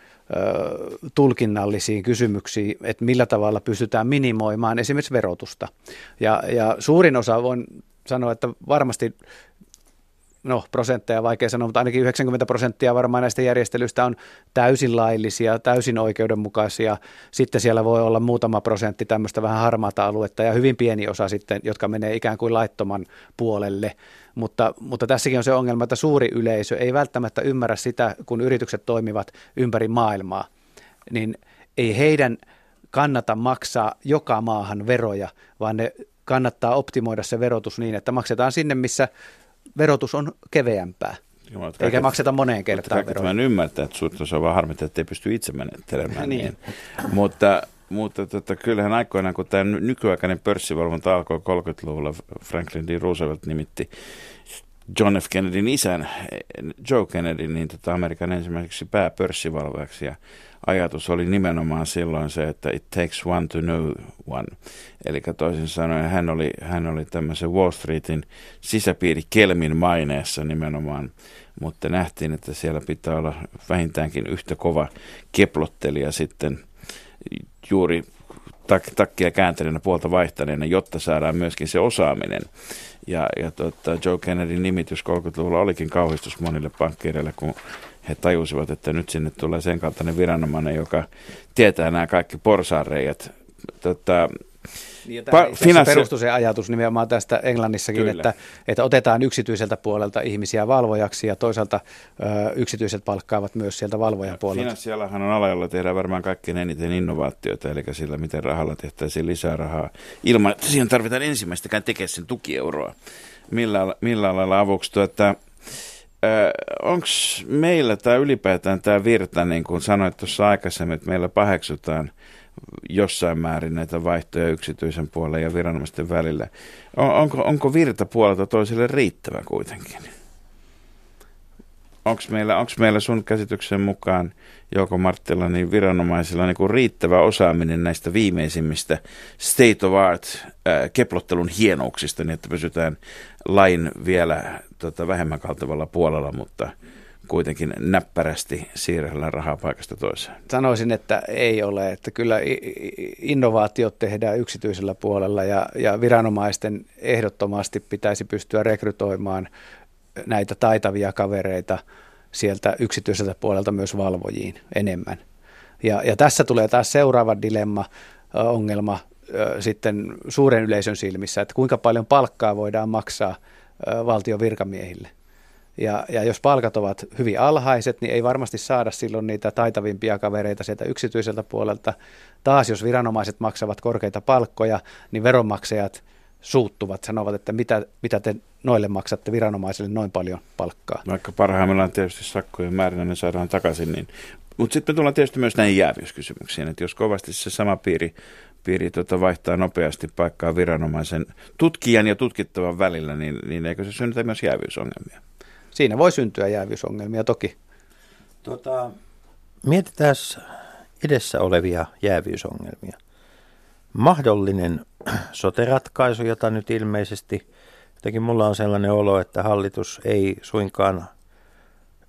tulkinnallisiin kysymyksiin, että millä tavalla pystytään minimoimaan esimerkiksi verotusta. Ja, ja suurin osa, voin sanoa, että varmasti no prosentteja vaikea sanoa, mutta ainakin 90 prosenttia varmaan näistä järjestelyistä on täysin laillisia, täysin oikeudenmukaisia. Sitten siellä voi olla muutama prosentti tämmöistä vähän harmaata aluetta ja hyvin pieni osa sitten, jotka menee ikään kuin laittoman puolelle. Mutta, mutta tässäkin on se ongelma, että suuri yleisö ei välttämättä ymmärrä sitä, kun yritykset toimivat ympäri maailmaa, niin ei heidän kannata maksaa joka maahan veroja, vaan ne kannattaa optimoida se verotus niin, että maksetaan sinne, missä verotus on keveämpää. Jumala, Eikä kaiket, makseta moneen kertaan veroja. Tämän ymmärtää, että se on vaan harmittaa, että ei pysty itse menettelemään niin. niin. Mutta, mutta tota, kyllähän aikoinaan, kun tämä nykyaikainen pörssivalvonta alkoi 30-luvulla, Franklin D. Roosevelt nimitti John F. Kennedyn isän, Joe Kennedy, niin tota Amerikan ensimmäiseksi pääpörssivalvojaksi. Ja ajatus oli nimenomaan silloin se, että it takes one to know one. Eli toisin sanoen hän oli, hän oli tämmöisen Wall Streetin sisäpiiri Kelmin maineessa nimenomaan, mutta nähtiin, että siellä pitää olla vähintäänkin yhtä kova keplottelija sitten juuri tak- takkia kääntelynä puolta vaihtaneena, jotta saadaan myöskin se osaaminen. Ja, ja tota, Joe Kennedyn nimitys 30-luvulla olikin kauhistus monille pankkiireille, kun he tajusivat, että nyt sinne tulee sen kaltainen viranomainen, joka tietää nämä kaikki porsaanreijat. Tota, niin, pa- finanssi... perustui se ajatus nimenomaan tästä Englannissakin, että, että otetaan yksityiseltä puolelta ihmisiä valvojaksi ja toisaalta ö, yksityiset palkkaavat myös sieltä valvojan puolelta. Finanssialahan on ala, jolla tehdään varmaan kaikkein eniten innovaatioita, eli sillä, miten rahalla tehtäisiin lisää rahaa, ilman että siihen tarvitaan ensimmäistäkään tekemään sen tukieuroa. Millä, millä lailla avuksi tuota, onko meillä tämä ylipäätään tämä virta, niin kuin sanoit tuossa aikaisemmin, että meillä paheksutaan jossain määrin näitä vaihtoja yksityisen puolen ja viranomaisten välillä. On, onko, onko virta puolelta toiselle riittävä kuitenkin? onko meillä, meillä sun käsityksen mukaan, Jouko Marttila, niin viranomaisilla niin riittävä osaaminen näistä viimeisimmistä state of art äh, keplottelun hienouksista, niin että pysytään lain vielä tota, vähemmän kaltavalla puolella, mutta kuitenkin näppärästi siirrellä rahaa paikasta toiseen? Sanoisin, että ei ole. Että kyllä innovaatiot tehdään yksityisellä puolella ja, ja viranomaisten ehdottomasti pitäisi pystyä rekrytoimaan näitä taitavia kavereita sieltä yksityiseltä puolelta myös valvojiin enemmän. Ja, ja tässä tulee taas seuraava dilemma, ongelma sitten suuren yleisön silmissä, että kuinka paljon palkkaa voidaan maksaa valtion virkamiehille. Ja, ja jos palkat ovat hyvin alhaiset, niin ei varmasti saada silloin niitä taitavimpia kavereita sieltä yksityiseltä puolelta. Taas jos viranomaiset maksavat korkeita palkkoja, niin veronmaksajat suuttuvat, sanovat, että mitä, mitä te noille maksatte viranomaisille noin paljon palkkaa. Vaikka parhaimmillaan tietysti sakkojen määrinä ne saadaan takaisin, niin mutta sitten me tullaan tietysti myös näihin jäävyyskysymyksiin, että jos kovasti se sama piiri, piiri tota vaihtaa nopeasti paikkaa viranomaisen tutkijan ja tutkittavan välillä, niin, niin eikö se synnytä myös jäävyysongelmia? Siinä voi syntyä jäävyysongelmia toki. Tota, mietitään edessä olevia jäävyysongelmia. Mahdollinen soteratkaisu, jota nyt ilmeisesti, jotenkin mulla on sellainen olo, että hallitus ei suinkaan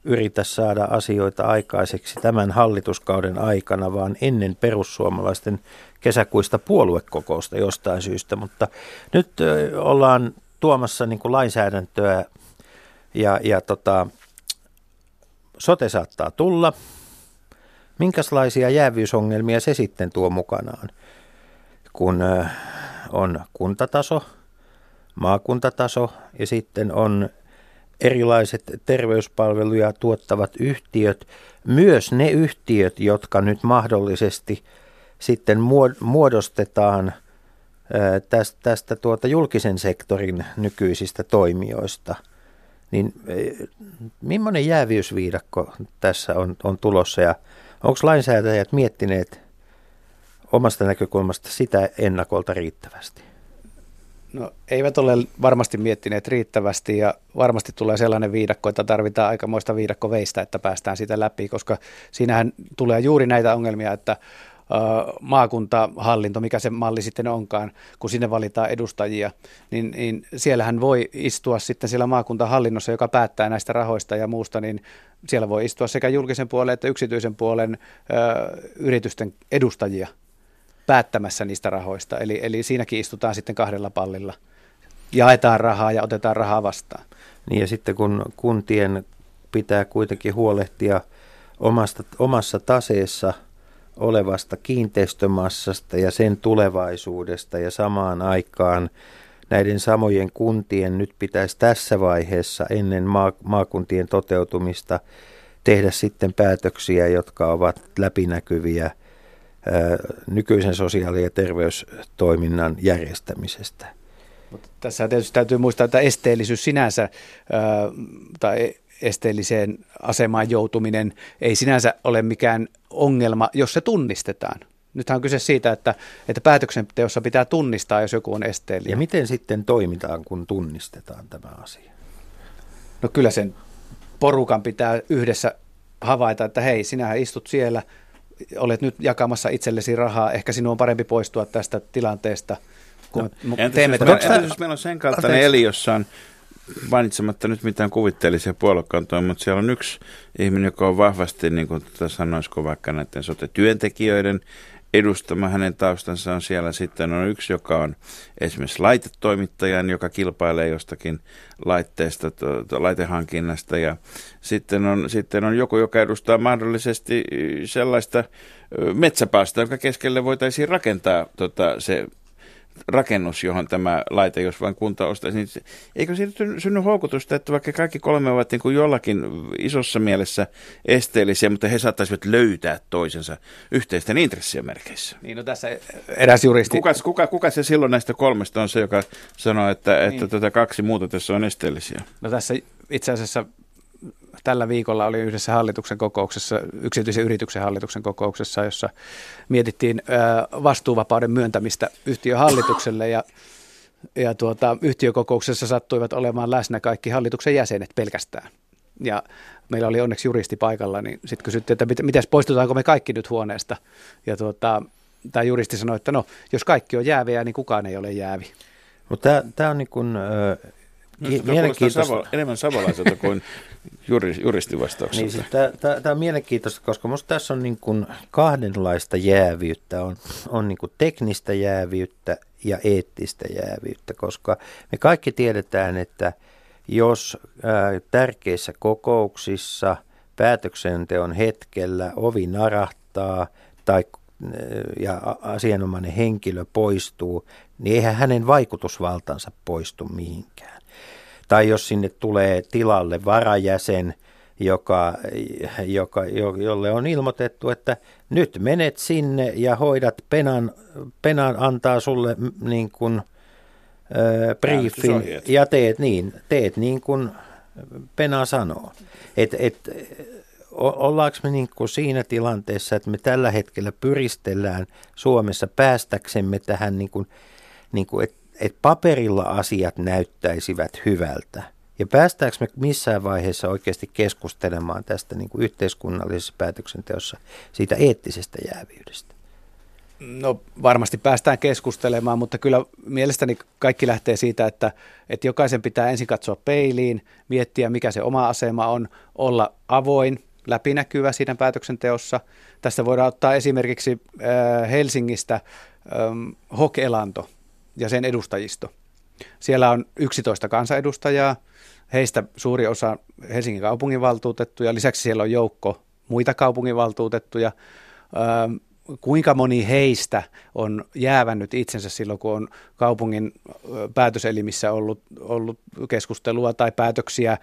yritä saada asioita aikaiseksi tämän hallituskauden aikana, vaan ennen perussuomalaisten kesäkuista puoluekokousta jostain syystä. Mutta nyt ollaan tuomassa niin kuin lainsäädäntöä ja, ja tota, sote saattaa tulla. Minkälaisia jäävyysongelmia se sitten tuo mukanaan, kun on kuntataso, maakuntataso ja sitten on erilaiset terveyspalveluja tuottavat yhtiöt, myös ne yhtiöt, jotka nyt mahdollisesti sitten muodostetaan tästä, tästä tuota julkisen sektorin nykyisistä toimijoista – niin e, millainen jäävyysviidakko tässä on, on tulossa ja onko lainsäätäjät miettineet omasta näkökulmasta sitä ennakolta riittävästi? No eivät ole varmasti miettineet riittävästi ja varmasti tulee sellainen viidakko, että tarvitaan aikamoista viidakkoveistä, että päästään siitä läpi, koska siinähän tulee juuri näitä ongelmia, että maakuntahallinto, mikä se malli sitten onkaan, kun sinne valitaan edustajia, niin, niin siellähän voi istua sitten siellä maakuntahallinnossa, joka päättää näistä rahoista ja muusta, niin siellä voi istua sekä julkisen puolen että yksityisen puolen ö, yritysten edustajia päättämässä niistä rahoista. Eli, eli siinäkin istutaan sitten kahdella pallilla. Jaetaan rahaa ja otetaan rahaa vastaan. Niin ja sitten kun kuntien pitää kuitenkin huolehtia omasta, omassa taseessa – olevasta kiinteistömassasta ja sen tulevaisuudesta ja samaan aikaan näiden samojen kuntien nyt pitäisi tässä vaiheessa ennen maakuntien toteutumista tehdä sitten päätöksiä, jotka ovat läpinäkyviä nykyisen sosiaali- ja terveystoiminnan järjestämisestä. Mutta tässä tietysti täytyy muistaa, että esteellisyys sinänsä tai esteelliseen asemaan joutuminen ei sinänsä ole mikään ongelma, jos se tunnistetaan. Nythän on kyse siitä, että, että päätöksenteossa pitää tunnistaa, jos joku on esteellinen. Ja miten sitten toimitaan, kun tunnistetaan tämä asia? No kyllä sen porukan pitää yhdessä havaita, että hei, sinähän istut siellä, olet nyt jakamassa itsellesi rahaa, ehkä sinun on parempi poistua tästä tilanteesta. Kun no, teemme entäs, entäs, jos meillä on sen kaltainen eli, jossa on mainitsematta nyt mitään kuvitteellisia puoluekantoja, mutta siellä on yksi ihminen, joka on vahvasti, niin kuin sanoisiko vaikka näiden sote-työntekijöiden edustama. Hänen taustansa on siellä sitten on yksi, joka on esimerkiksi laitetoimittajan, joka kilpailee jostakin laitteesta, to, to, laitehankinnasta. Ja sitten on, sitten on joku, joka edustaa mahdollisesti sellaista metsäpäästä, jonka keskelle voitaisiin rakentaa tota, se rakennus, johon tämä laite, jos vain kunta ostaisi, niin eikö siitä synny houkutusta, että vaikka kaikki kolme ovat niin kuin jollakin isossa mielessä esteellisiä, mutta he saattaisivat löytää toisensa yhteisten intressien merkeissä? Niin, no tässä eräs juristi... Kuka, kuka, kuka se silloin näistä kolmesta on se, joka sanoo, että, niin. että tätä kaksi muuta tässä on esteellisiä? No tässä itse asiassa tällä viikolla oli yhdessä hallituksen kokouksessa, yksityisen yrityksen hallituksen kokouksessa, jossa mietittiin vastuuvapauden myöntämistä yhtiön hallitukselle ja ja tuota, yhtiökokouksessa sattuivat olemaan läsnä kaikki hallituksen jäsenet pelkästään. Ja meillä oli onneksi juristi paikalla, niin sitten kysyttiin, että mit, mitäs poistutaanko me kaikki nyt huoneesta. Ja tuota, tämä juristi sanoi, että no, jos kaikki on jääviä, niin kukaan ei ole jäävi. Tämä on niin kuin, äh, mielenkiintoista. Savo, enemmän savolaiselta kuin juristivastaukselta. Niin, siis tämä on mielenkiintoista, koska minusta tässä on niin kuin kahdenlaista jäävyyttä. On, on niin kuin teknistä jäävyyttä ja eettistä jäävyyttä, koska me kaikki tiedetään, että jos tärkeissä kokouksissa päätöksenteon hetkellä ovi narahtaa tai ja asianomainen henkilö poistuu, niin eihän hänen vaikutusvaltansa poistu mihinkään. Tai jos sinne tulee tilalle varajäsen, joka, joka, jolle on ilmoitettu, että nyt menet sinne ja hoidat penan, penan antaa sulle niin kuin, äh, briefin ja teet niin, teet niin kuin pena sanoo. Et, et, ollaanko me niin kuin siinä tilanteessa, että me tällä hetkellä pyristellään Suomessa päästäksemme tähän, niin kuin, niin kuin, että, että paperilla asiat näyttäisivät hyvältä. Ja päästäänkö me missään vaiheessa oikeasti keskustelemaan tästä niin kuin yhteiskunnallisessa päätöksenteossa siitä eettisestä jäävyydestä? No varmasti päästään keskustelemaan, mutta kyllä mielestäni kaikki lähtee siitä, että, että jokaisen pitää ensin katsoa peiliin, miettiä mikä se oma asema on, olla avoin, läpinäkyvä siinä päätöksenteossa. Tästä voidaan ottaa esimerkiksi äh, Helsingistä ähm, Hok-elanto ja sen edustajisto. Siellä on 11 kansanedustajaa, heistä suuri osa Helsingin kaupunginvaltuutettuja, lisäksi siellä on joukko muita kaupunginvaltuutettuja. Ähm, kuinka moni heistä on jäävännyt itsensä silloin, kun on kaupungin päätöselimissä ollut, ollut keskustelua tai päätöksiä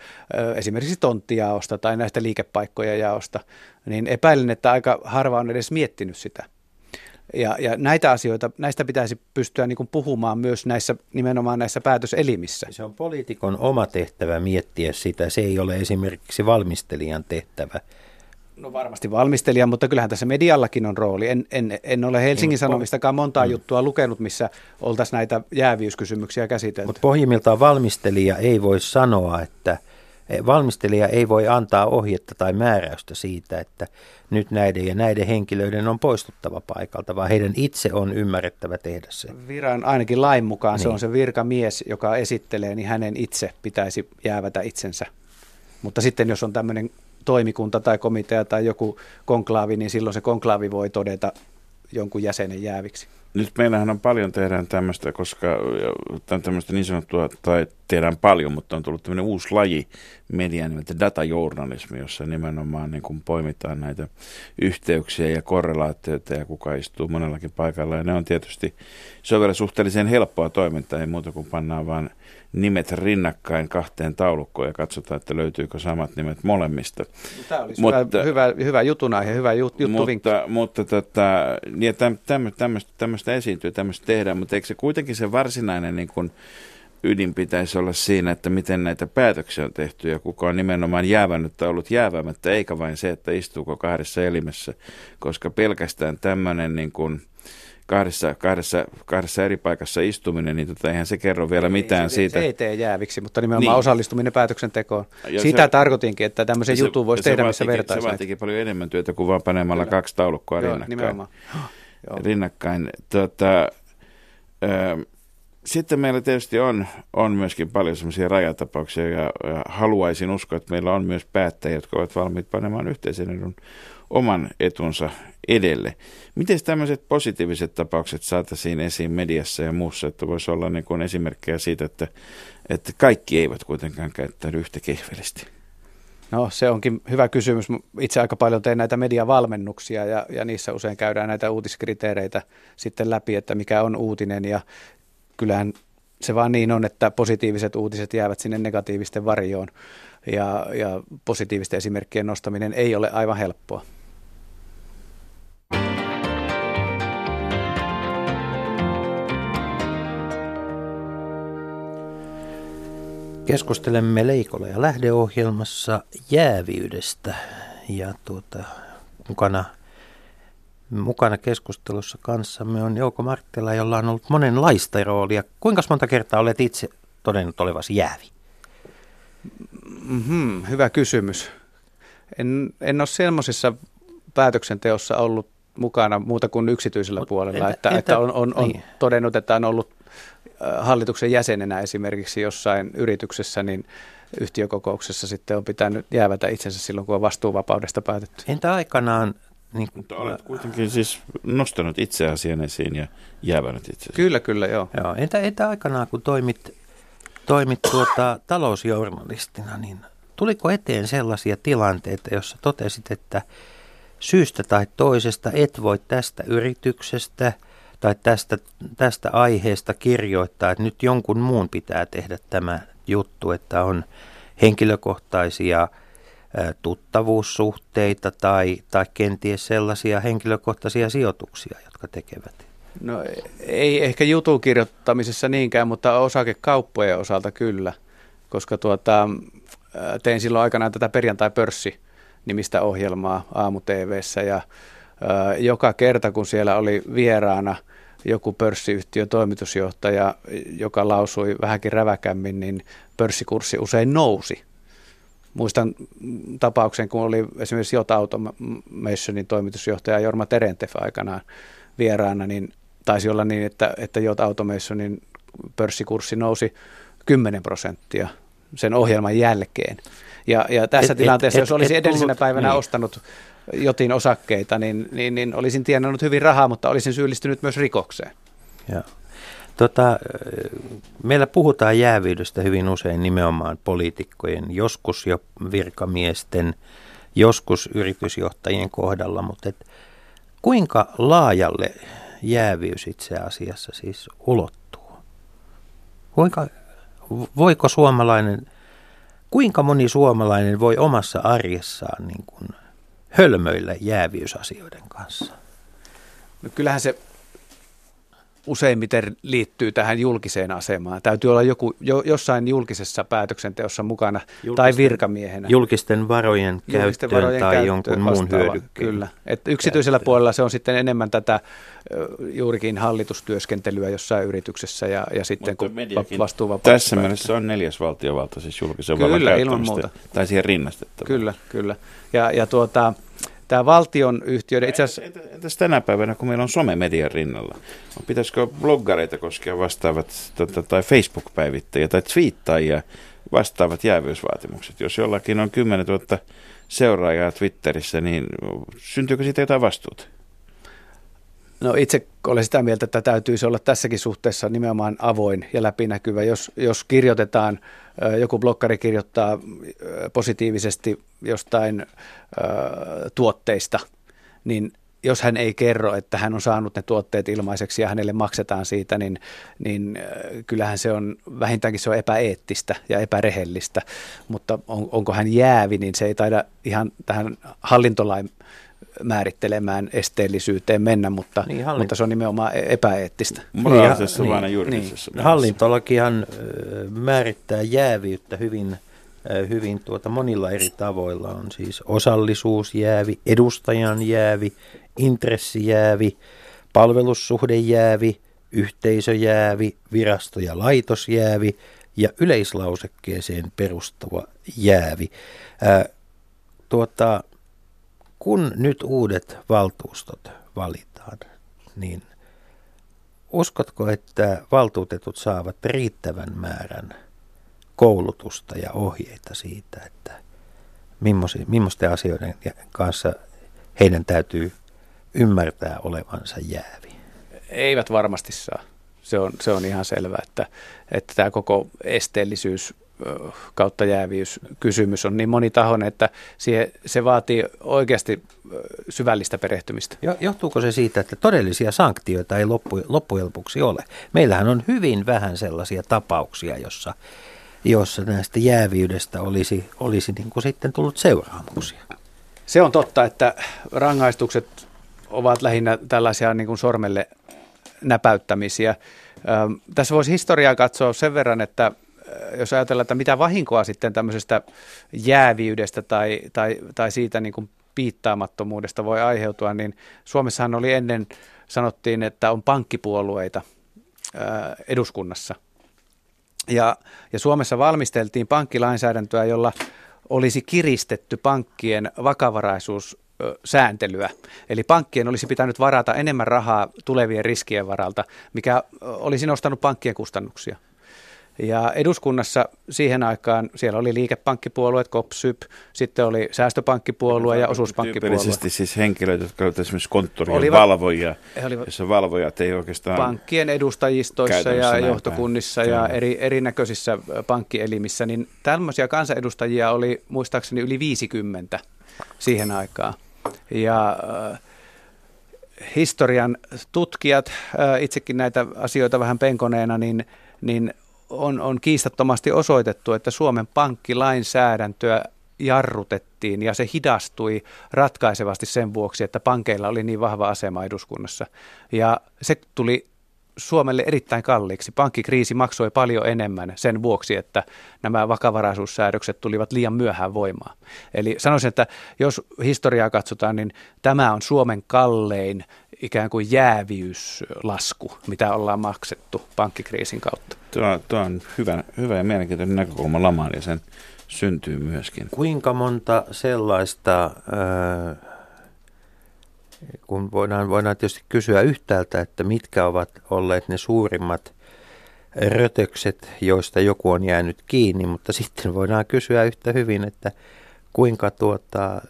esimerkiksi tonttijaosta tai näistä liikepaikkoja jaosta, niin epäilen, että aika harva on edes miettinyt sitä. Ja, ja näitä asioita, näistä pitäisi pystyä niin kuin puhumaan myös näissä, nimenomaan näissä päätöselimissä. Se on poliitikon oma tehtävä miettiä sitä, se ei ole esimerkiksi valmistelijan tehtävä No varmasti valmistelija, mutta kyllähän tässä mediallakin on rooli. En, en, en ole Helsingin Sanomistakaan montaa mm. juttua lukenut, missä oltaisiin näitä jäävyyskysymyksiä käsitelty. Mutta pohjimmiltaan valmistelija ei voi sanoa, että valmistelija ei voi antaa ohjetta tai määräystä siitä, että nyt näiden ja näiden henkilöiden on poistuttava paikalta, vaan heidän itse on ymmärrettävä tehdä se. Viran, ainakin lain mukaan niin. se on se virkamies, joka esittelee, niin hänen itse pitäisi jäävätä itsensä. Mutta sitten jos on tämmöinen toimikunta tai komitea tai joku konklaavi, niin silloin se konklaavi voi todeta jonkun jäsenen jääviksi. Nyt meillähän on paljon tehdään tämmöistä, koska tämmöistä niin sanottua, tai tehdään paljon, mutta on tullut tämmöinen uusi laji median nimeltä datajournalismi, jossa nimenomaan niin kuin poimitaan näitä yhteyksiä ja korrelaatioita ja kuka istuu monellakin paikalla. Ja ne on tietysti, se on vielä suhteellisen helppoa toimintaa, ei muuta kuin pannaan vaan nimet rinnakkain kahteen taulukkoon ja katsotaan, että löytyykö samat nimet molemmista. Tämä olisi mutta, hyvä, hyvä, hyvä jutun aihe, hyvä jut, juttu Mutta, mutta tota, niin tämmöistä, tämmöistä esiintyy, tämmöistä tehdään, mutta eikö se kuitenkin se varsinainen niin kuin, ydin pitäisi olla siinä, että miten näitä päätöksiä on tehty ja kuka on nimenomaan jäävännyt tai ollut jäävämättä, eikä vain se, että istuuko kahdessa elimessä, koska pelkästään tämmöinen niin kuin, kahdessa, kahdessa, kahdessa eri paikassa istuminen, niin tota, eihän se kerro vielä ei, mitään se, siitä. Se ei tee jääviksi, mutta nimenomaan niin. osallistuminen päätöksentekoon. Ja Sitä se, tarkoitinkin, että tämmöisen se, jutun voisi tehdä, missä vertaisi. Se vaatikin paljon enemmän työtä kuin vaan panemalla Kyllä. kaksi taulukkoa Joo, rinnakkain. Nimenomaan. rinnakkain. Tota, ö, sitten meillä tietysti on, on myöskin paljon sellaisia rajatapauksia ja, ja haluaisin uskoa, että meillä on myös päättäjiä, jotka ovat valmiit panemaan yhteisen edun oman etunsa edelle. Miten tämmöiset positiiviset tapaukset saataisiin esiin mediassa ja muussa, että voisi olla niin kuin esimerkkejä siitä, että, että kaikki eivät kuitenkaan käyttäydy yhtä kehvelisti? No se onkin hyvä kysymys. Itse aika paljon teen näitä mediavalmennuksia ja, ja niissä usein käydään näitä uutiskriteereitä sitten läpi, että mikä on uutinen ja kyllähän se vaan niin on, että positiiviset uutiset jäävät sinne negatiivisten varjoon ja, ja positiivisten esimerkkien nostaminen ei ole aivan helppoa. Keskustelemme Leikola ja lähdeohjelmassa jäävyydestä ja tuota, mukana, mukana keskustelussa kanssamme on Jouko Marttila, jolla on ollut monenlaista roolia. Kuinka monta kertaa olet itse todennut olevasi jäävi? Mm-hmm, hyvä kysymys. En, en ole semmoisessa päätöksenteossa ollut mukana muuta kuin yksityisellä Mut puolella, entä, että, entä, että on, on, on niin. todennut, että on ollut hallituksen jäsenenä esimerkiksi jossain yrityksessä, niin yhtiökokouksessa sitten on pitänyt jäävätä itsensä silloin, kun on vastuuvapaudesta päätetty. Entä aikanaan niin, Mutta olet kuitenkin siis nostanut itse asian esiin ja jäävännyt itse Kyllä, kyllä, joo. joo. Entä, entä aikanaan, kun toimit, toimit tuota, talousjournalistina, niin tuliko eteen sellaisia tilanteita, jossa totesit, että syystä tai toisesta et voi tästä yrityksestä tai tästä, tästä aiheesta kirjoittaa, että nyt jonkun muun pitää tehdä tämä juttu, että on henkilökohtaisia tuttavuussuhteita tai, tai kenties sellaisia henkilökohtaisia sijoituksia, jotka tekevät? No ei ehkä jutun kirjoittamisessa niinkään, mutta osakekauppojen osalta kyllä, koska tuota, tein silloin aikanaan tätä perjantai-pörssi nimistä ohjelmaa aamu TVssä ja joka kerta kun siellä oli vieraana joku pörssiyhtiö toimitusjohtaja, joka lausui vähänkin räväkämmin, niin pörssikurssi usein nousi. Muistan tapauksen, kun oli esimerkiksi Jot Automationin toimitusjohtaja Jorma Terentef aikanaan vieraana, niin taisi olla niin, että, että Jot Automationin pörssikurssi nousi 10 prosenttia sen ohjelman jälkeen. Ja, ja tässä et, tilanteessa, et, jos olisi edellisenä tullut, päivänä niin. ostanut jotin osakkeita, niin, niin, niin olisin tienannut hyvin rahaa, mutta olisin syyllistynyt myös rikokseen. Joo. Tota, meillä puhutaan jäävyydestä hyvin usein nimenomaan poliitikkojen, joskus jo virkamiesten, joskus yritysjohtajien kohdalla, mutta et, kuinka laajalle jäävyys itse asiassa siis ulottuu? Kuinka, voiko suomalainen, kuinka moni suomalainen voi omassa arjessaan niin kuin hölmöillä jäävyysasioiden kanssa? No kyllähän se useimmiten liittyy tähän julkiseen asemaan. Täytyy olla joku, jo, jossain julkisessa päätöksenteossa mukana julkisten, tai virkamiehenä. Julkisten varojen julkisten varojen tai jonkun muun hyödykkeen. Kyllä. Et yksityisellä puolella se on sitten enemmän tätä juurikin hallitustyöskentelyä jossain yrityksessä ja, ja sitten Mutta kun vastuuvapaus. Tässä mielessä on neljäs valtiovalta, siis julkisen kyllä, vallan ilman muuta. tai siihen rinnastettava. Kyllä, kyllä. Ja, ja tuota, tämä valtion yhtiöiden itse asiassa... Entäs tänä päivänä, kun meillä on somemedian rinnalla? Pitäisikö bloggareita koskea vastaavat, tota, tai Facebook-päivittäjiä tai twiittajia vastaavat jäävyysvaatimukset? Jos jollakin on 10 000 seuraajaa Twitterissä, niin syntyykö siitä jotain vastuuta? No itse olen sitä mieltä, että täytyisi olla tässäkin suhteessa nimenomaan avoin ja läpinäkyvä. Jos, jos kirjoitetaan, joku blokkari kirjoittaa positiivisesti jostain tuotteista, niin jos hän ei kerro, että hän on saanut ne tuotteet ilmaiseksi ja hänelle maksetaan siitä, niin, niin kyllähän se on, vähintäänkin se on epäeettistä ja epärehellistä. Mutta on, onko hän jäävi, niin se ei taida ihan tähän hallintolain määrittelemään esteellisyyteen mennä, mutta, niin, hallin... mutta se on nimenomaan e- epäeettistä. Moraalisessa niin, vaan juridisessa niin. Hallintolakihan määrittää jäävyyttä hyvin, hyvin tuota monilla eri tavoilla. On siis osallisuusjäävi, edustajan jäävi, intressijäävi, palvelussuhdejäävi, yhteisöjäävi, virasto- ja laitosjäävi ja yleislausekkeeseen perustuva jäävi. Ää, tuota, kun nyt uudet valtuustot valitaan, niin uskotko, että valtuutetut saavat riittävän määrän koulutusta ja ohjeita siitä, että millaisten asioiden kanssa heidän täytyy ymmärtää olevansa jäävi? Eivät varmasti saa. Se on, se on ihan selvää, että, että tämä koko esteellisyys kautta jäävyyskysymys on niin monitahoinen, että siihen, se vaatii oikeasti syvällistä perehtymistä. Johtuuko se siitä, että todellisia sanktioita ei loppu, loppujen lopuksi ole? Meillähän on hyvin vähän sellaisia tapauksia, jossa, jossa näistä jäävyydestä olisi, olisi niin kuin sitten tullut seuraamuksia. Se on totta, että rangaistukset ovat lähinnä tällaisia niin kuin sormelle näpäyttämisiä. Tässä voisi historiaa katsoa sen verran, että jos ajatellaan, että mitä vahinkoa sitten tämmöisestä jääviydestä tai, tai, tai siitä niin kuin piittaamattomuudesta voi aiheutua, niin Suomessahan oli ennen, sanottiin, että on pankkipuolueita eduskunnassa. Ja, ja Suomessa valmisteltiin pankkilainsäädäntöä, jolla olisi kiristetty pankkien vakavaraisuus sääntelyä. Eli pankkien olisi pitänyt varata enemmän rahaa tulevien riskien varalta, mikä olisi nostanut pankkien kustannuksia. Ja eduskunnassa siihen aikaan siellä oli liikepankkipuolueet, KOPSYP, sitten oli säästöpankkipuolue ja osuuspankkipuolue. Tyypillisesti siis henkilöitä, jotka olivat esimerkiksi konttorien olivat, valvojia, olivat, jossa valvojat ei oikeastaan... Pankkien edustajistoissa ja johtokunnissa ja eri, erinäköisissä pankkielimissä, niin tämmöisiä kansanedustajia oli muistaakseni yli 50 siihen aikaan. Ja äh, historian tutkijat, äh, itsekin näitä asioita vähän penkoneena, niin, niin on, on kiistattomasti osoitettu, että Suomen pankkilainsäädäntöä jarrutettiin ja se hidastui ratkaisevasti sen vuoksi, että pankeilla oli niin vahva asema eduskunnassa. Ja se tuli Suomelle erittäin kalliiksi. Pankkikriisi maksoi paljon enemmän sen vuoksi, että nämä vakavaraisuussäädökset tulivat liian myöhään voimaan. Eli sanoisin, että jos historiaa katsotaan, niin tämä on Suomen kallein ikään kuin jääviyslasku, mitä ollaan maksettu pankkikriisin kautta. Tuo, tuo on hyvä, hyvä ja mielenkiintoinen näkökulma lamaan ja sen syntyy myöskin. Kuinka monta sellaista, äh, kun voidaan, voidaan tietysti kysyä yhtäältä, että mitkä ovat olleet ne suurimmat rötökset, joista joku on jäänyt kiinni, mutta sitten voidaan kysyä yhtä hyvin, että kuinka tuota,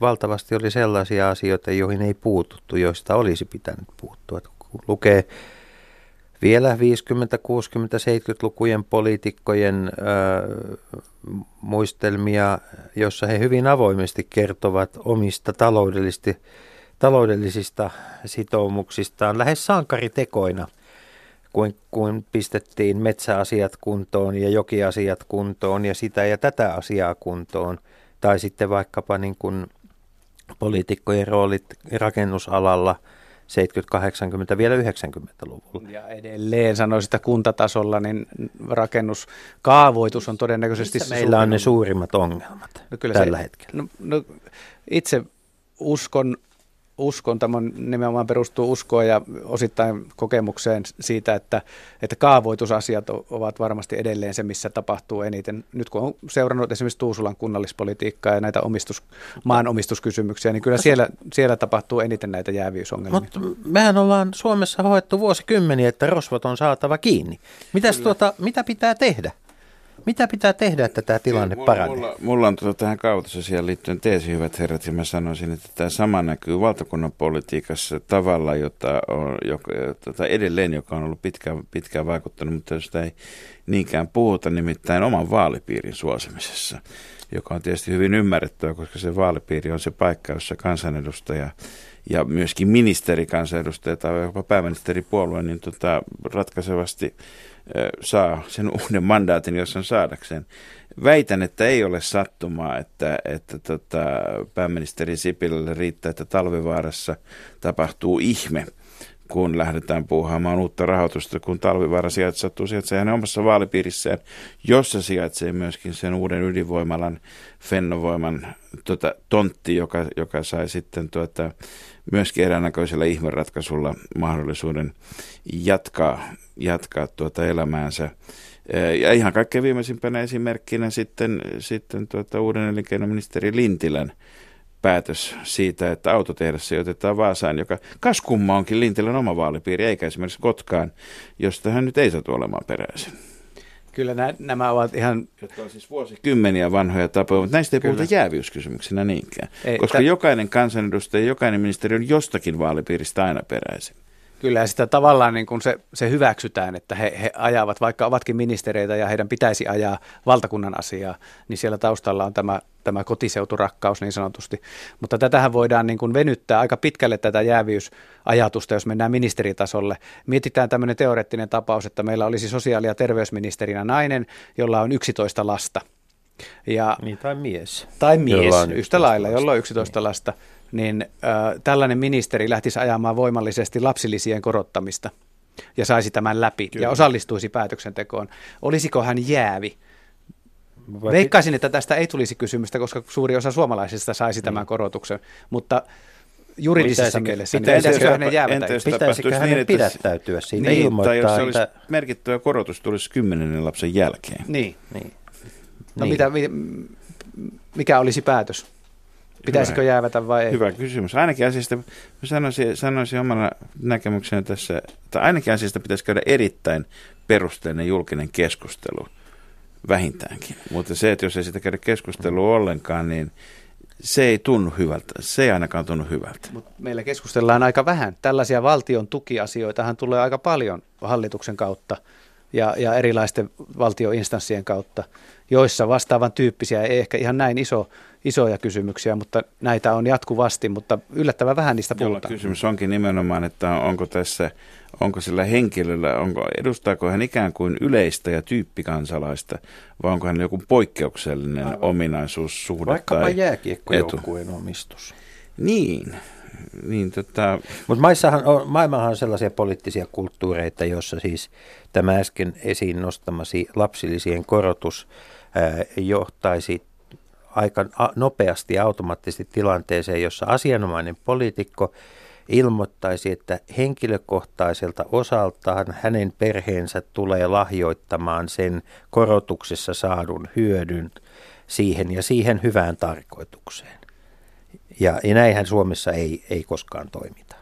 valtavasti oli sellaisia asioita, joihin ei puututtu, joista olisi pitänyt puuttua. Kun lukee vielä 50, 60, 70-lukujen poliitikkojen muistelmia, jossa he hyvin avoimesti kertovat omista taloudellisista sitoumuksistaan lähes sankaritekoina, kuin, kuin pistettiin metsäasiat kuntoon ja jokiasiat kuntoon ja sitä ja tätä asiaa kuntoon. Tai sitten vaikkapa niin kuin poliitikkojen roolit rakennusalalla 70, 80, vielä 90-luvulla. Ja edelleen sanoisin, että kuntatasolla niin rakennuskaavoitus on todennäköisesti... Missä meillä on ne suurimmat ongelmat no kyllä tällä se, hetkellä? No, no, itse uskon uskon, tämä nimenomaan perustuu uskoon ja osittain kokemukseen siitä, että, että kaavoitusasiat ovat varmasti edelleen se, missä tapahtuu eniten. Nyt kun on seurannut esimerkiksi Tuusulan kunnallispolitiikkaa ja näitä omistus, maanomistuskysymyksiä, niin kyllä siellä, siellä tapahtuu eniten näitä jääviysongelmia. Mutta mehän ollaan Suomessa hoettu vuosikymmeniä, että rosvot on saatava kiinni. Mitäs tuota, mitä pitää tehdä? Mitä pitää tehdä, että tämä tilanne mulla, paranee? Mulla, mulla on tuota tähän kaavoitusasiaan liittyen teesi, hyvät herrat, ja mä sanoisin, että tämä sama näkyy valtakunnan politiikassa tavalla, jota on, joka, jota edelleen, joka on ollut pitkään, pitkään vaikuttanut, mutta josta ei niinkään puhuta, nimittäin oman vaalipiirin suosimisessa, joka on tietysti hyvin ymmärrettyä, koska se vaalipiiri on se paikka, jossa kansanedustaja ja myöskin ministerikansanedustaja tai jopa pääministeripuolue niin tota, ratkaisevasti saa sen uuden mandaatin, jos on saadakseen. Väitän, että ei ole sattumaa, että, että tota, pääministeri Sipilälle riittää, että talvivaarassa tapahtuu ihme kun lähdetään puuhaamaan uutta rahoitusta, kun talvivaara sijaitsee, sijaitsee hänen omassa vaalipiirissään, jossa sijaitsee myöskin sen uuden ydinvoimalan Fennovoiman tota, tontti, joka, joka sai sitten tuota, myöskin eräänäköisellä ihmeratkaisulla mahdollisuuden jatkaa, jatkaa tuota elämäänsä. Ja ihan kaikkein viimeisimpänä esimerkkinä sitten, sitten tuota uuden elinkeinoministeri Lintilän päätös siitä, että autotehdas sijoitetaan Vaasaan, joka kaskumma onkin Lintilän oma vaalipiiri, eikä esimerkiksi Kotkaan, josta hän nyt ei saatu olemaan peräisin. Kyllä nä, nämä ovat ihan... Jotka on siis vuosikymmeniä vanhoja tapoja, mutta näistä ei Kyllä. puhuta jäävyyskysymyksinä niinkään. Ei, koska t- jokainen kansanedustaja, jokainen ministeri on jostakin vaalipiiristä aina peräisin. Kyllä, sitä tavallaan niin kun se, se hyväksytään, että he, he ajavat, vaikka ovatkin ministereitä ja heidän pitäisi ajaa valtakunnan asiaa, niin siellä taustalla on tämä, tämä kotiseuturakkaus niin sanotusti. Mutta tätähän voidaan niin kuin venyttää aika pitkälle tätä jäävyysajatusta, jos mennään ministeritasolle. Mietitään tämmöinen teoreettinen tapaus, että meillä olisi sosiaali- ja terveysministerinä nainen, jolla on 11 lasta. Ja, niin, tai mies. Tai mies, yhtä lailla, jolla on 11 niin. lasta niin äh, tällainen ministeri lähtisi ajamaan voimallisesti lapsilisien korottamista ja saisi tämän läpi Kyllä. ja osallistuisi päätöksentekoon. Olisiko hän jäävi? Vai Veikkaisin, että tästä ei tulisi kysymystä, koska suuri osa suomalaisista saisi tämän mm. korotuksen, mutta juridisessa mielessä, niin pitäisikö hänen jäävätä? Pitäisikö hänen niin, pidättäytyä siitä niin, ilmoittaa? Tai jos se olisi että... merkittävä korotus, tulisi kymmenennen lapsen jälkeen. Niin. niin. No niin. mitä, mikä olisi päätös? Pitäisikö Hyvä. jäävätä vai ei? Hyvä kysymys. Ainakin asiasta, sanoisin, sanoisin omana näkemyksenä tässä, että ainakin asiasta pitäisi käydä erittäin perusteellinen julkinen keskustelu vähintäänkin. Mutta se, että jos ei sitä käydä keskustelua ollenkaan, niin se ei tunnu hyvältä. Se ei ainakaan tunnu hyvältä. Mut meillä keskustellaan aika vähän. Tällaisia valtion tukiasioitahan tulee aika paljon hallituksen kautta ja, ja erilaisten valtioinstanssien kautta, joissa vastaavan tyyppisiä, ei ehkä ihan näin iso, isoja kysymyksiä, mutta näitä on jatkuvasti, mutta yllättävän vähän niistä puhutaan. kysymys onkin nimenomaan, että onko tässä, onko sillä henkilöllä, onko, edustaako hän ikään kuin yleistä ja tyyppikansalaista, vai onko hän joku poikkeuksellinen Aivan. ominaisuus, suhde Vaikkapa tai jääkiekkojoukkueen omistus. Niin, niin, tota... Mutta on, maailmahan on sellaisia poliittisia kulttuureita, joissa siis tämä äsken esiin nostamasi lapsillisien korotus johtaisi aika nopeasti ja automaattisesti tilanteeseen, jossa asianomainen poliitikko ilmoittaisi, että henkilökohtaiselta osaltaan hänen perheensä tulee lahjoittamaan sen korotuksessa saadun hyödyn siihen ja siihen hyvään tarkoitukseen. Ja, ja näinhän Suomessa ei, ei koskaan toimita.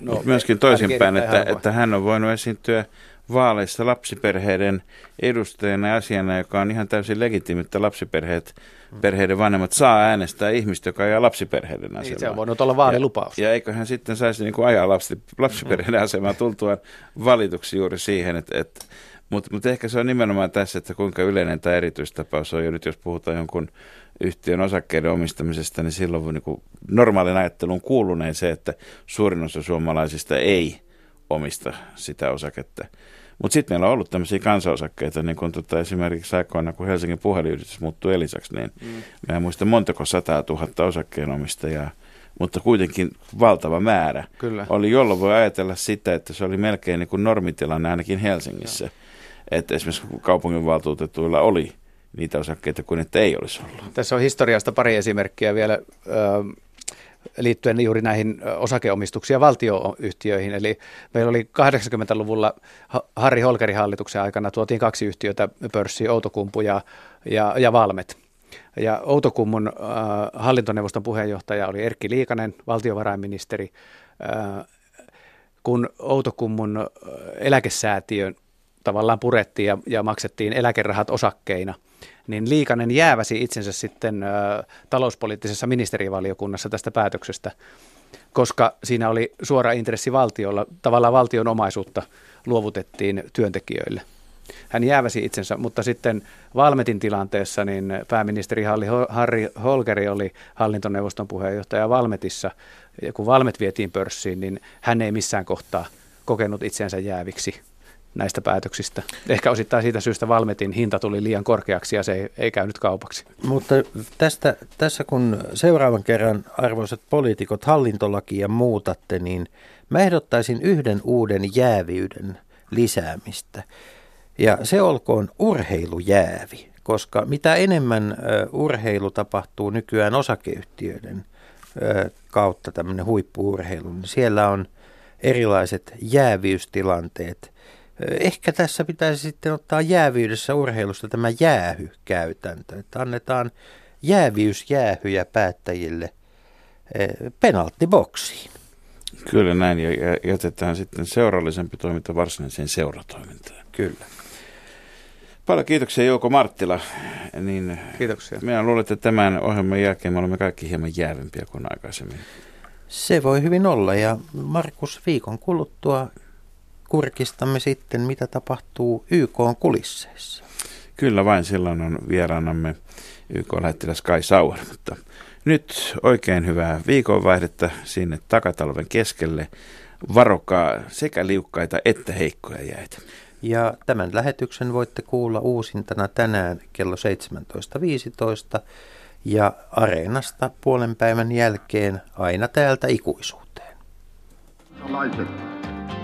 No, myöskin toisinpäin, että, että hän on voinut esiintyä vaaleissa lapsiperheiden edustajana ja asiana, joka on ihan täysin legitiimi, että lapsiperheet, perheiden vanhemmat saa äänestää ihmistä, joka ajaa lapsiperheiden asemaa. Niin, se on voinut olla vaalilupaus. Ja, ja eikö hän sitten saisi niin kuin ajaa lapsi, lapsiperheiden mm. asemaa tultuaan valituksi juuri siihen, että, että mutta mut ehkä se on nimenomaan tässä, että kuinka yleinen tämä erityistapaus on. Ja nyt jos puhutaan jonkun yhtiön osakkeiden omistamisesta, niin silloin niin normaalin ajattelun kuuluneen se, että suurin osa suomalaisista ei omista sitä osaketta. Mutta sitten meillä on ollut tämmöisiä kansanosakkeita, niin kuin tota esimerkiksi aikoina, kun Helsingin puhelinyritys muuttui Elisaksi, niin mm. mä en muista montako sataa tuhatta osakkeenomistajaa, mutta kuitenkin valtava määrä. Kyllä. Oli, jolloin voi ajatella sitä, että se oli melkein niin kuin normitilanne ainakin Helsingissä. Että esimerkiksi kaupunginvaltuutetuilla oli niitä osakkeita kuin että ei olisi ollut. Tässä on historiasta pari esimerkkiä vielä liittyen juuri näihin osakeomistuksia valtioyhtiöihin. Eli meillä oli 80-luvulla Harri Holkerin hallituksen aikana tuotiin kaksi yhtiötä pörssiin, Outokumpu ja, ja, ja Valmet. Ja Outokummun äh, hallintoneuvoston puheenjohtaja oli Erkki Liikanen, valtiovarainministeri. Äh, kun Outokummun eläkesäätiön tavallaan purettiin ja, ja maksettiin eläkerahat osakkeina – niin Liikanen jääväsi itsensä sitten ö, talouspoliittisessa ministerivaliokunnassa tästä päätöksestä, koska siinä oli suora intressi valtiolla, tavallaan valtion omaisuutta luovutettiin työntekijöille. Hän jääväsi itsensä, mutta sitten Valmetin tilanteessa niin pääministeri Harri Holkeri oli hallintoneuvoston puheenjohtaja Valmetissa. Ja kun Valmet vietiin pörssiin, niin hän ei missään kohtaa kokenut itsensä jääviksi näistä päätöksistä. Ehkä osittain siitä syystä Valmetin hinta tuli liian korkeaksi ja se ei, ei käynyt kaupaksi. Mutta tästä, tässä kun seuraavan kerran arvoisat poliitikot hallintolakia muutatte, niin mä ehdottaisin yhden uuden jäävyyden lisäämistä. Ja se olkoon urheilujäävi, koska mitä enemmän urheilu tapahtuu nykyään osakeyhtiöiden kautta tämmöinen huippuurheilu, niin siellä on erilaiset jäävyystilanteet – Ehkä tässä pitäisi sitten ottaa jäävyydessä urheilusta tämä jäähykäytäntö, että annetaan jäävyysjäähyjä päättäjille penalttiboksiin. Kyllä näin, ja jätetään sitten seurallisempi toiminta varsinaiseen seuratoimintaan. Kyllä. Paljon kiitoksia Jouko Marttila. Niin kiitoksia. Minä luulen, että tämän ohjelman jälkeen me olemme kaikki hieman jäävempiä kuin aikaisemmin. Se voi hyvin olla, ja Markus viikon kuluttua kurkistamme sitten, mitä tapahtuu YK kulisseissa. Kyllä vain, silloin on vieraanamme YK-lähettiläs Kai Sauer, mutta nyt oikein hyvää viikonvaihdetta sinne takatalven keskelle. Varokaa sekä liukkaita että heikkoja jäitä. Ja tämän lähetyksen voitte kuulla uusintana tänään kello 17.15 ja Areenasta puolen päivän jälkeen aina täältä ikuisuuteen.